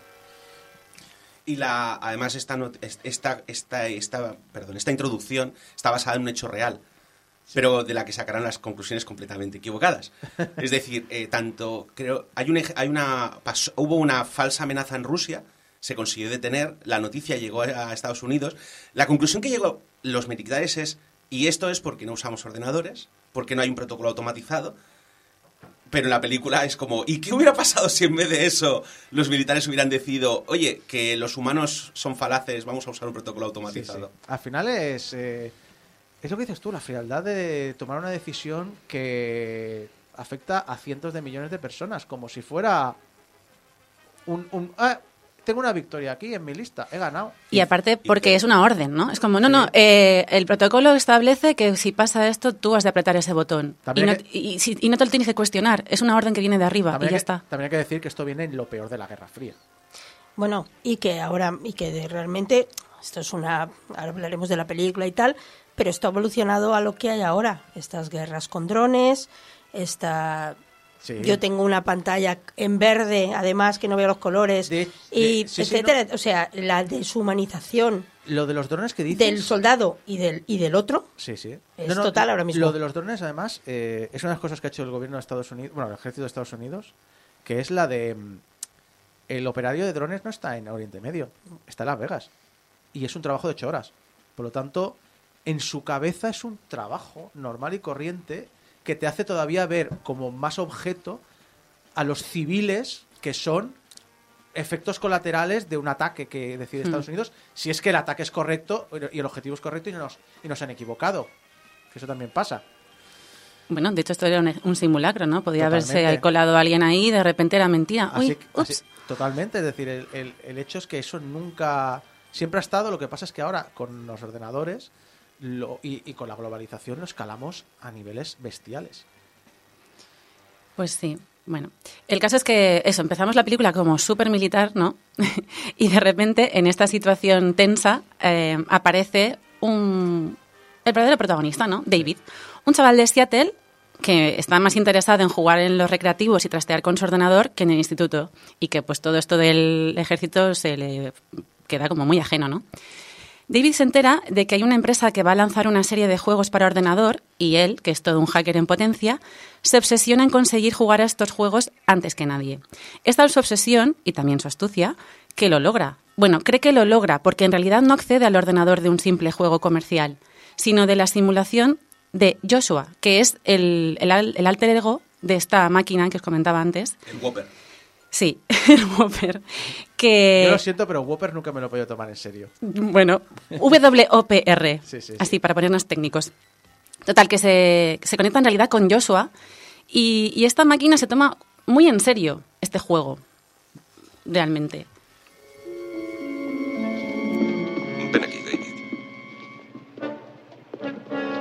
Y la, además esta, esta, esta, esta, perdón, esta introducción está basada en un hecho real, pero de la que sacarán las conclusiones completamente equivocadas. [laughs] Es decir, eh, tanto creo hay un ej- hay una pasó- hubo una falsa amenaza en Rusia, se consiguió detener, la noticia llegó a Estados Unidos. La conclusión que llegó los militares es y esto es porque no usamos ordenadores, porque no hay un protocolo automatizado. Pero en la película es como, ¿y qué hubiera pasado si en vez de eso los militares hubieran decidido, oye, que los humanos son falaces, vamos a usar un protocolo automatizado? Al final es, eh, es lo que dices tú, la frialdad de tomar una decisión que afecta a cientos de millones de personas, como si fuera un... un ah, tengo una victoria aquí en mi lista, he ganado. Y aparte porque es una orden, ¿no? Es como, no, no, eh, el protocolo establece que si pasa esto, tú has de apretar ese botón. Y También no, que- y si- y no te lo tienes que cuestionar. Es una orden que viene de arriba y ya que, está. también hay que decir que esto viene en lo peor de la Guerra Fría. Bueno, y que ahora, y que de- realmente, esto es una, ahora hablaremos de la película y tal, pero esto ha evolucionado a lo que hay ahora. Estas guerras con drones, esta... Sí. Yo tengo una pantalla en verde, además que no veo los colores, y de- sí, sí, etcétera. O sea, la deshumanización Lo de los drones que dices... del soldado y del, y del otro Sí, sí. Es total ahora mismo. Lo de los drones, además, eh, es una de las cosas que ha hecho el gobierno de Estados Unidos, bueno, el ejército de Estados Unidos, que es la de... mm, El operario de drones no está en Oriente Medio, está en Las Vegas. Y es un trabajo de ocho horas. Por lo tanto, en su cabeza es un trabajo normal y corriente que te hace todavía ver como más objeto a los civiles que son efectos colaterales de un ataque que decide Hmm. Estados Unidos, si es que el ataque es correcto y el objetivo es correcto y no nos, y nos han equivocado. Que eso también pasa. Bueno, de hecho esto era un, un simulacro, ¿no? Podía Totalmente. haberse colado alguien ahí y de repente era mentira. Así, Uy, que- ups. así- totalmente, es decir, el, el- el hecho es que eso nunca, siempre ha estado, lo que pasa es que ahora con los ordenadores lo- y, y con la globalización lo escalamos a niveles bestiales. Pues sí. Bueno, el caso es que eso, empezamos la película como súper militar, ¿no? [laughs] y de repente, en esta situación tensa, eh, aparece un, el verdadero protagonista, ¿no? David, un chaval de Seattle que está más interesado en jugar en los recreativos y trastear con su ordenador que en el instituto y que pues todo esto del ejército se le queda como muy ajeno, ¿no? David se entera de que hay una empresa que va a lanzar una serie de juegos para ordenador y él, que es todo un hacker en potencia, se obsesiona en conseguir jugar a estos juegos antes que nadie. Es tal su obsesión, y también su astucia, que lo logra. Bueno, cree que lo logra porque en realidad no accede al ordenador de un simple juego comercial, sino de la simulación de Joshua, que es el, el alter ego de esta máquina que os comentaba antes. El Whopper. Sí, [laughs] el Whopper. Que... Yo lo siento, pero Whopper nunca me lo he podido tomar en serio. Bueno, WOPR. [laughs] Sí, sí, sí. Así, para ponernos técnicos. Total, que se, se conecta en realidad con Joshua y, y esta máquina se toma muy en serio este juego. Realmente. Ven aquí, David.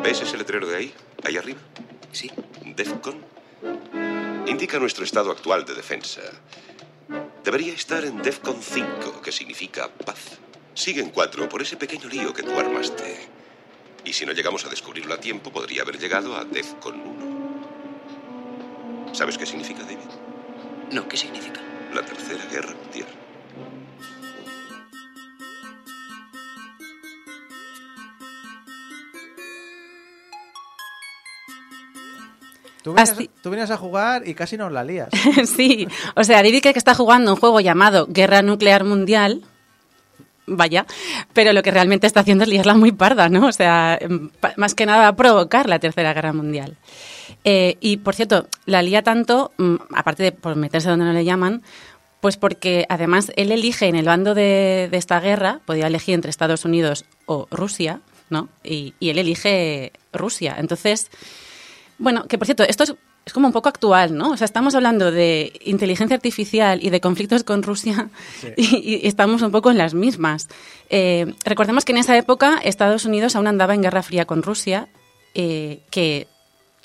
¿Ves ese letrero de ahí? Ahí arriba. Sí. DEFCON. Indica nuestro estado actual de defensa. Debería estar en DEFCON 5, que significa paz. Sigue en 4 por ese pequeño lío que tú armaste. Y si no llegamos a descubrirlo a tiempo, podría haber llegado a DEFCON 1. ¿Sabes qué significa, David? No, ¿qué significa? La Tercera Guerra Mundial. Tú vienes, Así- tú vienes a jugar y casi nos la lías. [laughs] sí, o sea, David que está jugando un juego llamado Guerra Nuclear Mundial. Vaya, pero lo que realmente está haciendo es liarla muy parda, ¿no? O sea, em, más que nada va a provocar la Tercera Guerra Mundial. Eh, y, por cierto, la lía tanto, mm, aparte de por meterse donde no le llaman, pues porque además él elige en el bando de, de esta guerra, podía elegir entre Estados Unidos o Rusia, ¿no? Y, y él elige Rusia. Entonces, bueno, que por cierto, esto es, es como un poco actual, ¿no? O sea, estamos hablando de inteligencia artificial y de conflictos con Rusia [laughs] y, y estamos un poco en las mismas. Eh, recordemos que en esa época Estados Unidos aún andaba en guerra fría con Rusia, eh, que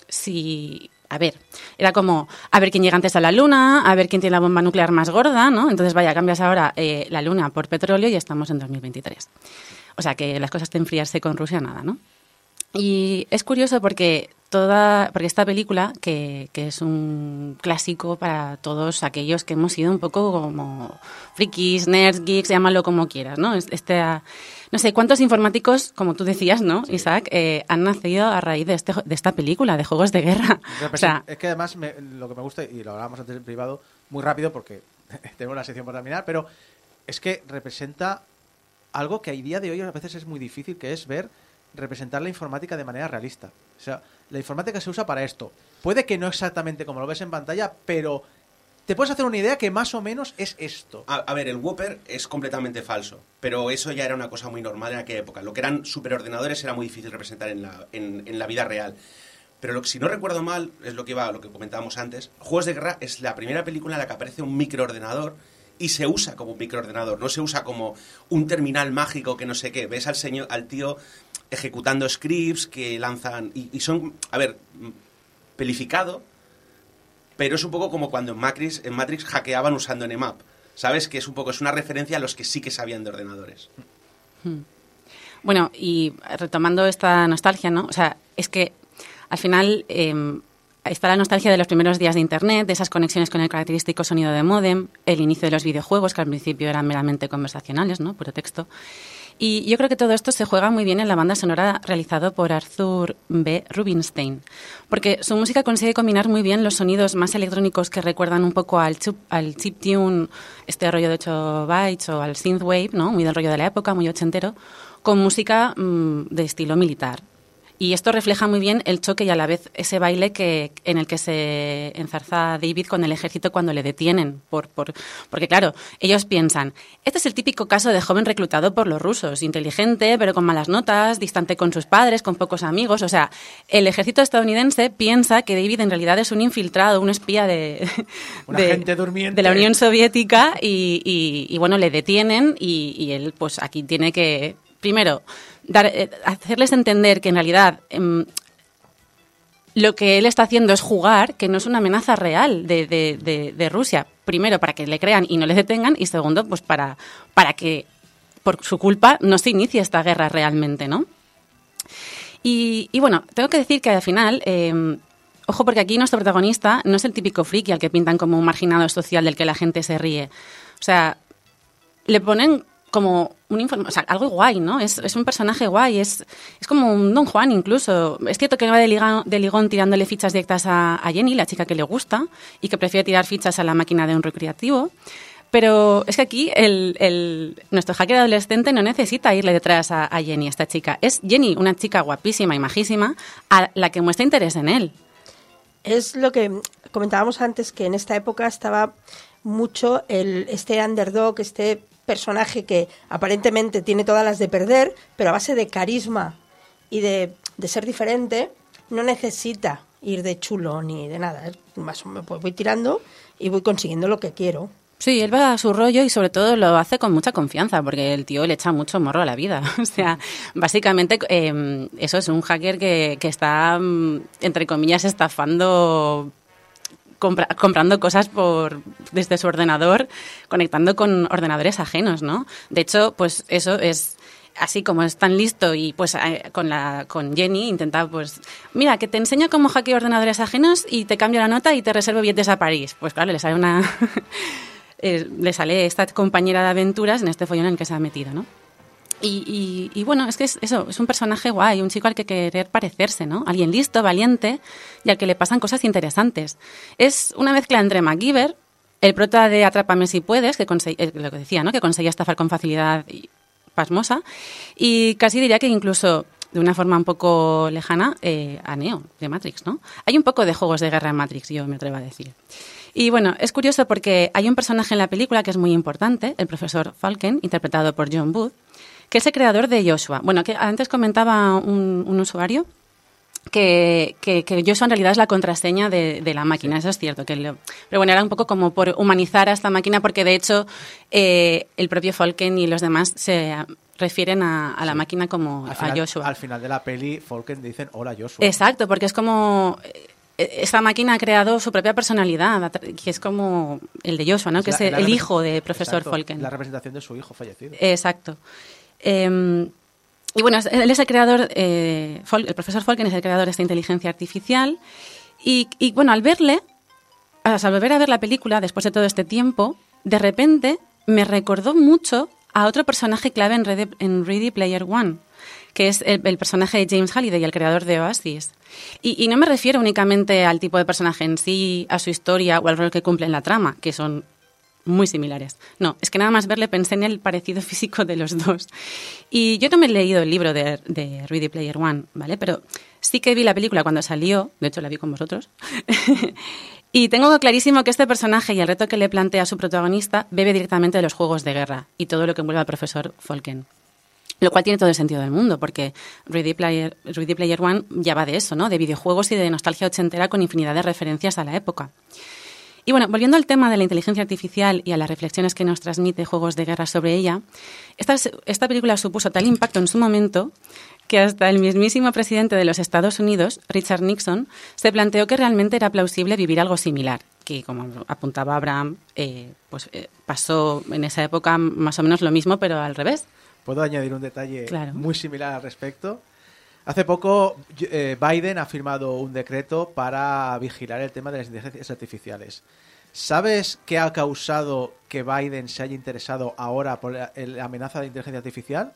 si... A ver, era como a ver quién llega antes a la Luna, a ver quién tiene la bomba nuclear más gorda, ¿no? Entonces, vaya, cambias ahora eh, la Luna por petróleo y estamos en 2023. O sea, que las cosas de enfriarse con Rusia, nada, ¿no? Y es curioso porque toda porque esta película, que, que es un clásico para todos aquellos que hemos sido un poco como frikis, nerds, geeks, llámalo como quieras, ¿no? Es- Este, no sé, ¿cuántos informáticos, como tú decías, ¿no, Isaac, eh, han nacido a raíz de, este, de esta película, de juegos de guerra? O sea, es que además me- lo que me gusta, y lo hablábamos antes en privado, muy rápido porque [laughs] tengo una sección para terminar, pero es que representa algo que a día de hoy a veces es muy difícil, que es ver representar la informática de manera realista. O sea, la informática se usa para esto. Puede que no exactamente como lo ves en pantalla, pero te puedes hacer una idea que más o menos es esto. A, ver, el Whopper es completamente falso, pero eso ya era una cosa muy normal en aquella época. Lo que eran superordenadores era muy difícil representar en la, en, en la vida real. Pero lo que, si no recuerdo mal, es lo que iba, lo que comentábamos antes, Juegos de Guerra es la primera película en la que aparece un microordenador y se usa como un microordenador, no se usa como un terminal mágico que no sé qué. Ves al señor, al tío ejecutando scripts que lanzan y, son, a ver, pelificado, pero es un poco como cuando en Matrix, en Matrix hackeaban usando Nmap. ¿Sabes? Que es un poco, es una referencia a los que sí que sabían de ordenadores. Hmm. Bueno, y retomando esta nostalgia, ¿no? O sea, es que al final eh, está la nostalgia de los primeros días de Internet, de esas conexiones con el característico sonido de modem, el inicio de los videojuegos, que al principio eran meramente conversacionales, ¿no? Puro texto. Y yo creo que todo esto se juega muy bien en la banda sonora realizado por Arthur B. Rubinstein, porque su música consigue combinar muy bien los sonidos más electrónicos que recuerdan un poco al, chup- al chiptune, este rollo de 8 bytes, o al synthwave, ¿no? muy del rollo de la época, muy ochentero, con música mm, de estilo militar. Y esto refleja muy bien el choque y a la vez ese baile que, en el que se enzarza David con el ejército cuando le detienen. Por, por, porque claro, ellos piensan, este es el típico caso de joven reclutado por los rusos, inteligente, pero con malas notas, distante con sus padres, con pocos amigos. O sea, el ejército estadounidense piensa que David en realidad es un infiltrado, un espía de, [laughs] de- agente durmiente. de la Unión Soviética y, y- y, bueno, le detienen y, y él pues aquí tiene que, primero, eh, hacerles entender que en realidad em, lo que él está haciendo es jugar, que no es una amenaza real de, de- de- de Rusia. Primero, para que le crean y no le detengan y segundo, pues para, para que por su culpa no se inicie esta guerra realmente, ¿no? Y, bueno, tengo que decir que al final, eh, ojo porque aquí nuestro protagonista no es el típico friki al que pintan como un marginado social del que la gente se ríe. O sea, le ponen como un inform- o sea, algo guay, ¿no? Es, es un personaje guay, es, es como un Don Juan incluso. Es cierto que va de, liga- de ligón tirándole fichas directas a, Jenny, la chica que le gusta, y que prefiere tirar fichas a la máquina de un recreativo. Pero es que aquí el, el- nuestro hacker adolescente no necesita irle detrás a, Jenny, esta chica. Es Jenny, una chica guapísima y majísima, a la que muestra interés en él. Es lo que comentábamos antes, que en esta época estaba mucho el, este underdog, este personaje que aparentemente tiene todas las de perder, pero a base de carisma y de, de ser diferente, no necesita ir de chulo ni de nada. Más pues voy tirando y voy consiguiendo lo que quiero. Sí, él va a su rollo y sobre todo lo hace con mucha confianza porque el tío le echa mucho morro a la vida. [laughs] O sea, básicamente eh, eso es un hacker que, que está, mm, entre comillas, estafando compra- comprando cosas por desde su ordenador, conectando con ordenadores ajenos, ¿no? De hecho, pues eso es así como es tan listo y pues eh, con la con Jenny intenta pues mira que te enseño cómo hackeo ordenadores ajenos y te cambio la nota y te reservo billetes a París. Pues claro, le sale una [laughs] eh, le sale esta compañera de aventuras en este follón en el que se ha metido, ¿no? Y, bueno, es que es eso, es un personaje guay, un chico al que querer parecerse, ¿no? Alguien listo, valiente y al que le pasan cosas interesantes. Es una mezcla entre MacGyver, el prota de Atrápame si puedes, que eh, lo que decía, ¿no? Que conseguía estafar con facilidad y pasmosa, y casi diría que incluso de una forma un poco lejana eh, a Neo de Matrix, ¿no? Hay un poco de juegos de guerra en Matrix, yo me atrevo a decir. Y bueno, es curioso porque hay un personaje en la película que es muy importante, el profesor Falken, interpretado por John Booth, que es el creador de Joshua. Bueno, que antes comentaba un, un usuario que, que, que Joshua en realidad es la contraseña de, de la máquina, eso es cierto. Que lo- pero bueno, era un poco como por humanizar a esta máquina, porque de hecho eh, el propio Falken y los demás se refieren a, a la máquina como Al a Joshua. al final de la peli, Falken dicen hola Joshua. Exacto, porque es como eh, esta máquina ha creado su propia personalidad, que es como el de Joshua, ¿no? que es, el, hijo de profesor Exacto, Falken. La representación de su hijo fallecido. Exacto. Eh, y bueno, él es el creador, eh, el profesor Falken es el creador de esta inteligencia artificial. Y, bueno, al verle, al volver a ver la película después de todo este tiempo, de repente me recordó mucho a otro personaje clave en Ready, Player One, que es el, personaje de James Halliday, el creador de Oasis. Y no me refiero únicamente al tipo de personaje en sí, a su historia o al rol que cumple en la trama, que son muy similares. No, es que nada más verle pensé en el parecido [laughs] físico de los dos. Y yo me he leído el libro de, de Ready Player One, ¿vale? Pero sí que vi la película cuando salió, de hecho la vi con vosotros. [laughs] y tengo clarísimo que este personaje y el reto que le plantea a su protagonista bebe directamente de los juegos de guerra y todo lo que envuelve al profesor Falken. Lo cual tiene todo el sentido del mundo, porque Ready Player, Ready Player One ya va de eso, ¿no? De videojuegos y de nostalgia ochentera con infinidad de referencias a la época. Y bueno, volviendo al tema de la inteligencia artificial y a las reflexiones que nos transmite Juegos de Guerra sobre ella, esta, esta película supuso tal impacto en su momento que hasta el mismísimo presidente de los Estados Unidos, Richard Nixon, se planteó que realmente era plausible vivir algo similar, que como apuntaba Abraham, eh, pues eh, pasó en esa época más o menos lo mismo, pero al revés. ¿Puedo añadir un detalle Claro. muy similar al respecto? Hace poco eh, Biden ha firmado un decreto para vigilar el tema de las inteligencias artificiales. ¿Sabes qué ha causado que Biden se haya interesado ahora por la, amenaza de inteligencia artificial?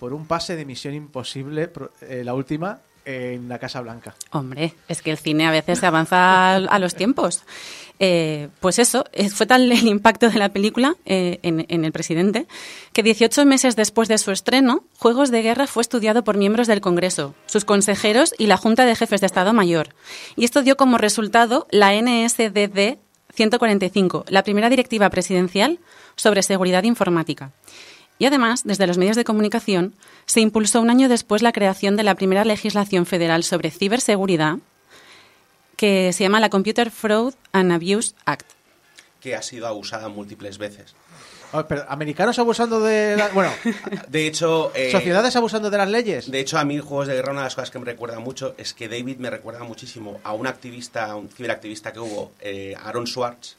Por un pase de Misión Imposible, eh, la última, en la Casa Blanca. Hombre, es que el cine a veces se avanza a los tiempos. Eh, pues eso, eh, fue tal el impacto de la película eh, en, en el presidente que 18 meses después de su estreno, Juegos de Guerra fue estudiado por miembros del Congreso, sus consejeros y la Junta de Jefes de Estado Mayor. Y esto dio como resultado la NSDD 145, la primera directiva presidencial sobre seguridad informática. Y además, desde los medios de comunicación, se impulsó un año después la creación de la primera legislación federal sobre ciberseguridad, que se llama la Computer Fraud and Abuse Act. que ha sido abusada múltiples veces. Oh, pero, ¿Americanos abusando de... la- bueno, De hecho, eh, ¿sociedades abusando de las leyes? De hecho, a mí Juegos de Guerra una de las cosas que me recuerda mucho es que David me recuerda muchísimo a un activista, a un ciberactivista que hubo, eh, Aaron Swartz,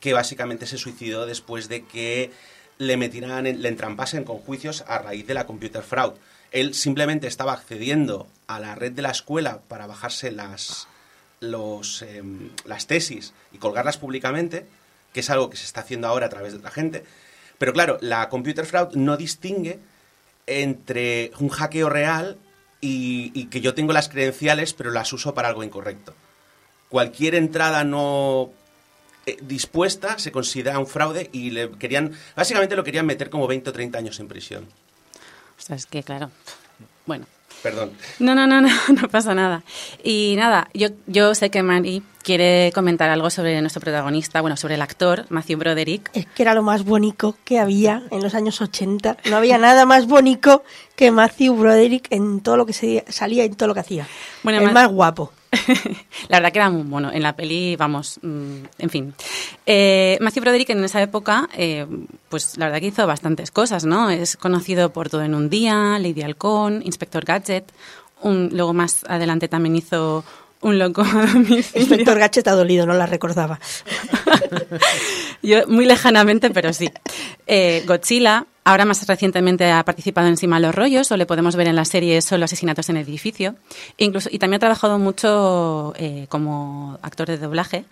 que básicamente se suicidó después de que le metieran, en- le entrampasen con juicios a raíz de la computer fraud. Él simplemente estaba accediendo a la red de la escuela para bajarse las, los, em, las tesis y colgarlas públicamente, que es algo que se está haciendo ahora a través de otra gente. Pero claro, la computer fraud no distingue entre un hackeo real y que yo tengo las credenciales pero las uso para algo incorrecto. Cualquier entrada no eh, dispuesta se considera un fraude y le querían, básicamente lo querían meter como 20 o 30 años en prisión. O sea, es que, claro, bueno. Perdón. No, no, no, [laughs] no, no pasa nada. Y nada, yo, yo sé que Mari quiere comentar algo sobre nuestro protagonista, bueno, sobre el actor, Matthew Broderick. Es que era lo más bonito que había en los años 80. No había nada más bonito que Matthew Broderick en todo lo que se, salía y en todo lo que hacía. Bueno, el más guapo. [laughs] la verdad que era muy bueno. En la peli, vamos, mm, en fin. Eh, Matthew Broderick en esa época, eh, pues la verdad que hizo bastantes cosas, ¿no? Es conocido por Todo en un Día, Lady Halcón, Inspector Gadget. Un, luego más adelante también hizo Un loco a domicilio. Inspector Gadget ha dolido, no la recordaba. [laughs] Yo muy lejanamente, pero sí. Eh, Godzilla, ahora más recientemente ha participado en Sima los rollos, o le podemos ver en la serie Solo asesinatos en el edificio. E incluso, y también ha trabajado mucho eh, como actor de doblaje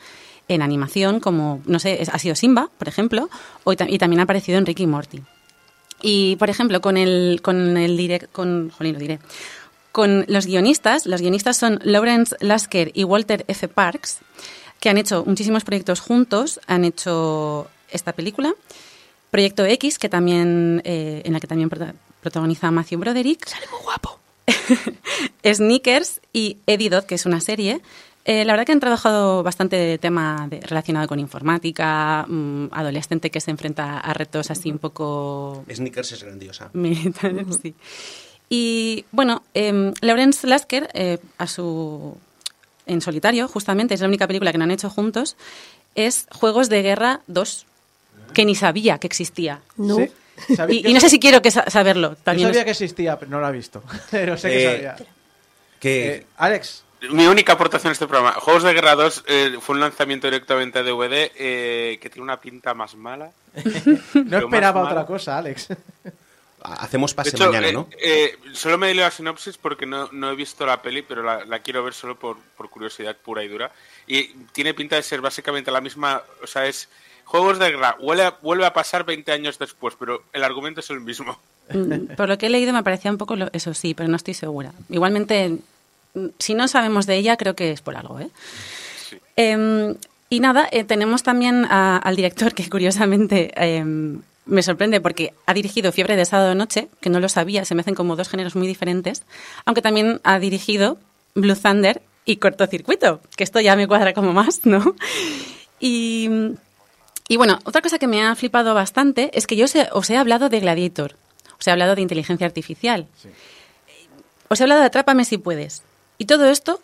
en animación, como, no sé, ha sido Simba, por ejemplo, o, y ta- y también ha aparecido en Ricky Morty. Y, por ejemplo, con el, con el direct, con, jolín, lo diré, con los guionistas, los guionistas son Lawrence Lasker y Walter F. Parks, que han hecho muchísimos proyectos juntos, han hecho esta película, Proyecto X, que también, eh, en la que también prota- protagoniza Matthew Broderick. Sale muy guapo. [laughs] Sneakers y Eddie Dodd, que es una serie. Eh, la verdad que han trabajado bastante tema de- relacionado con informática, mm, adolescente que se enfrenta a retos así un poco Snickers es grandiosa. [laughs] sí. Y bueno, eh, Lawrence Lasker, eh, a su, en solitario, justamente, es la única película que no han hecho juntos, es Juegos de Guerra 2, que ni sabía que existía. No. Sí, Y, y no sé si quiero que sa- saberlo. Yo También sabía es- que existía, pero no lo he visto. [laughs] Pero sé que Eh, sabía. Que, Eh, Alex, Mi única aportación a este programa. Juegos de Guerra 2 eh, fue un lanzamiento directamente a DVD eh, que tiene una pinta más mala. [laughs] no esperaba otra mala. cosa, Alex. [laughs] hacemos pase hecho, mañana, eh, ¿no? eh, solo me he leído la sinopsis porque no, no he visto la peli, pero la, la quiero ver solo por, por curiosidad pura y dura. Y tiene pinta de ser básicamente la misma, o sea, es Juegos de Guerra, vuelve a, vuelve a pasar 20 años después, pero el argumento es el mismo. Mm, Por lo que he leído me parecía un poco lo- eso sí, pero no estoy segura. Igualmente, mm, si no sabemos de ella, creo que es por algo, ¿eh? Em, y nada, eh, tenemos también a- al director que [laughs] curiosamente em, me sorprende porque ha dirigido Fiebre de Sábado Noche, que no lo sabía, se me hacen como dos géneros muy diferentes, aunque también ha dirigido Blue Thunder y Cortocircuito, que esto ya me cuadra como más, ¿no? Y, y bueno, otra cosa que me ha flipado bastante es que yo os he, os he hablado de Gladiator, os he hablado de inteligencia artificial, os he hablado de Atrápame si puedes. Y todo esto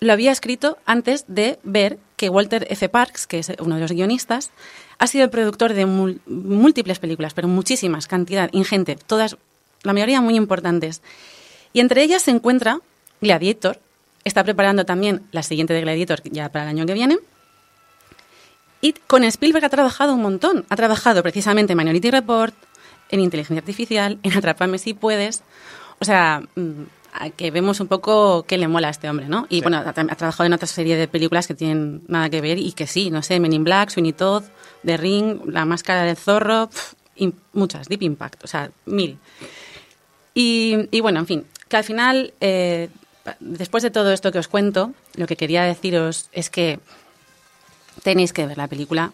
lo había escrito antes de ver que Walter F. Parks, que es uno de los guionistas, ha sido el productor de múltiples películas, pero muchísimas, cantidad ingente, todas, la mayoría muy importantes. Y entre ellas se encuentra Gladiator, está preparando también la siguiente de Gladiator ya para el año que viene. Y con Spielberg ha trabajado un montón. Ha trabajado precisamente en Minority Report, en Inteligencia Artificial, en Atrápame si puedes. O sea, mm, que vemos un poco qué le mola a este hombre, ¿no? Y bueno, ha, ha trabajado en otra serie de películas que tienen nada que ver y que sí, no sé, Men in Black, Sweeney Todd, The Ring, La Máscara del Zorro, muchas, Deep Impact, o sea, mil. Y, bueno, en fin, que al final, eh, después de todo esto que os cuento, lo que quería deciros es que tenéis que ver la película.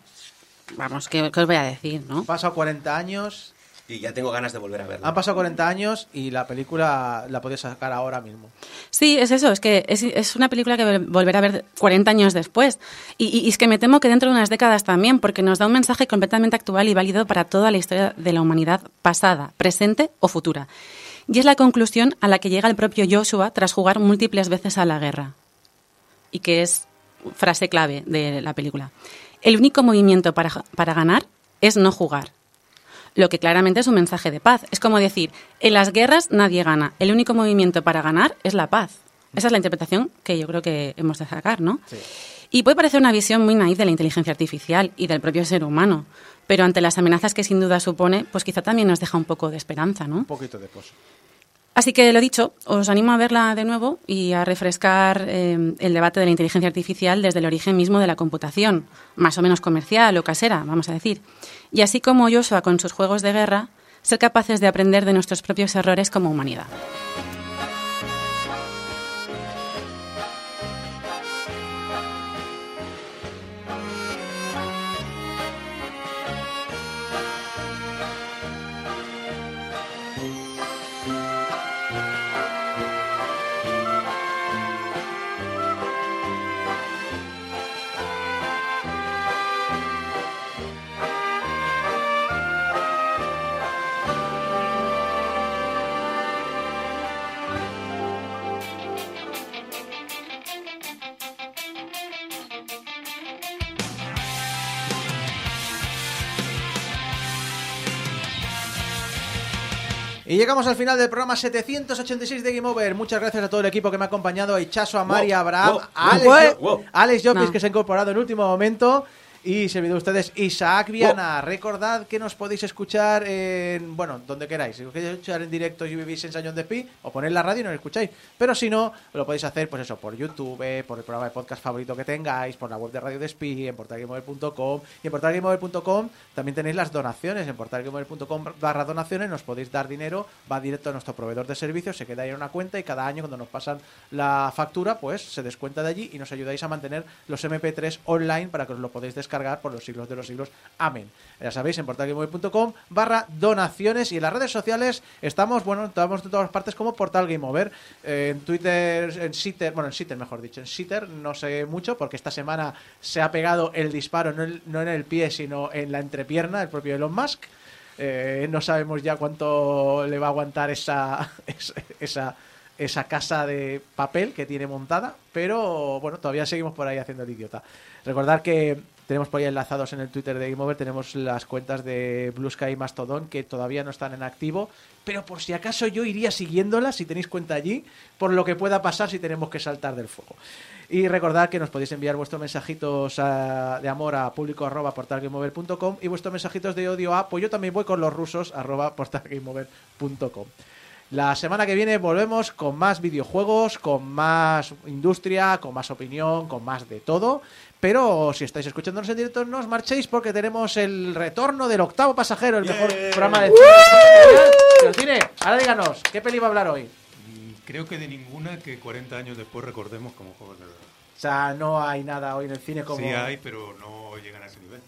Vamos, ¿qué, qué os voy a decir, no? Han pasado 40 años. Y ya tengo ganas de volver a verla. Han pasado 40 años y la película la podéis sacar ahora mismo. Sí, es eso, es que es, es una película que vol- volverá a ver 40 años después. Y, y- y es que me temo que dentro de unas décadas también, porque nos da un mensaje completamente actual y válido para toda la historia de la humanidad pasada, presente o futura. Y es la conclusión a la que llega el propio Joshua tras jugar múltiples veces a la guerra. Y que es frase clave de la película. El único movimiento para, para ganar es no jugar. Lo que claramente es un mensaje de paz. Es como decir, en las guerras nadie gana. El único movimiento para ganar es la paz. Esa es la interpretación que yo creo que hemos de sacar, ¿no? Y puede parecer una visión muy naif de la inteligencia artificial y del propio ser humano, pero ante las amenazas que sin duda supone, pues quizá también nos deja un poco de esperanza, ¿no? Un poquito de pozo. Así que lo dicho, os animo a verla de nuevo y a refrescar eh, el debate de la inteligencia artificial desde el origen mismo de la computación, más o menos comercial o casera, vamos a decir. Y así como Joshua con sus juegos de guerra, ser capaces de aprender de nuestros propios errores como humanidad. Y llegamos al final del programa 786 de Game Over. Muchas gracias a todo el equipo que me ha acompañado, a Ichazo, a Mari, a Abraham, wow, a Alex, wow, Yo- wow. Alex Llopis, No. que se ha incorporado en último momento. Y servidor de ustedes, Isaac Viana. Recordad que nos podéis escuchar en, bueno, donde queráis. Si os queréis escuchar en directo y vivís en Sañón de Pi, o ponéis la radio y nos escucháis. Pero si no, lo podéis hacer, pues eso, por YouTube, por el programa de podcast favorito que tengáis, por la web de Radio de Pi, en portalgameover.com. Y en portalgameover.com también tenéis las donaciones. En portalgameover.com barra donaciones nos podéis dar dinero, va directo a nuestro proveedor de servicios, se queda ahí en una cuenta y cada año cuando nos pasan la factura, pues se descuenta de allí y nos ayudáis a mantener los MP3 online para que os lo podéis descargar por los siglos de los siglos. Amén. Ya sabéis, en portalgameover.com barra donaciones y en las redes sociales estamos, bueno, estamos en todas partes como Portal Game. Eh, en Twitter, en Sitter, bueno, en Sitter mejor dicho, en Sitter no sé mucho porque esta semana se ha pegado el disparo no en, el pie, sino en la entrepierna, el propio Elon Musk. Eh, no sabemos ya cuánto le va a aguantar esa, [laughs] esa, esa casa de papel que tiene montada, pero bueno, todavía seguimos por ahí haciendo el idiota. Recordar que tenemos por ahí enlazados en el Twitter de Game Over, tenemos las cuentas de Blue Sky y Mastodon que todavía no están en activo, pero por si acaso yo iría siguiéndolas si tenéis cuenta allí, por lo que pueda pasar si tenemos que saltar del fuego. Y recordad que nos podéis enviar vuestros mensajitos de amor a público y vuestros mensajitos de odio a, pues yo también voy con los rusos arroba portalgameover.com. La semana que viene volvemos con más videojuegos, con más industria, con más opinión, con más de todo. Pero si estáis escuchándonos en directo, no os marchéis porque tenemos el retorno del octavo pasajero, el mejor programa de cine. Cine, ahora díganos, ¿qué peli va a hablar hoy? Creo que de ninguna que 40 años después recordemos como juegos de verdad. O sea, no hay nada hoy en el cine como... Sí hay, pero no llegan a ese nivel.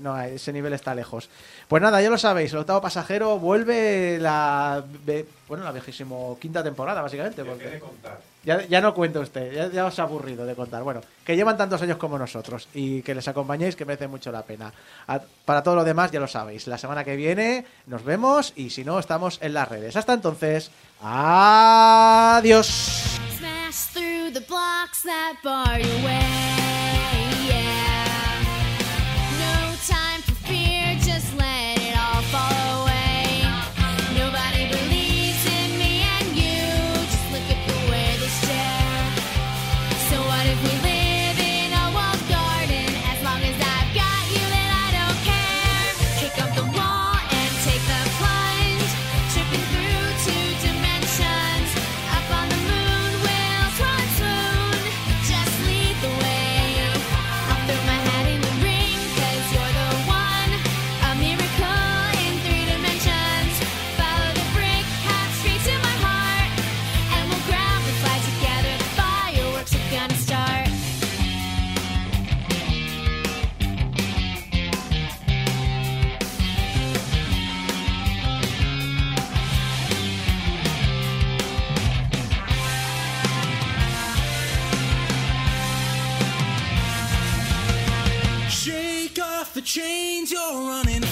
No, ese nivel está lejos. Pues nada, ya lo sabéis, el octavo pasajero vuelve la bueno, la vigésimo quinta temporada, básicamente. Porque ya, ya no cuenta usted, ya, ya os ha aburrido de contar. Bueno, que llevan tantos años como nosotros y que les acompañéis, que merece mucho la pena. A- para todo lo demás, ya lo sabéis. La semana que viene nos vemos y si no, estamos en las redes. Hasta entonces, adiós. Smash through the blocks that bar your way. Chains, you're running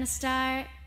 are gonna start.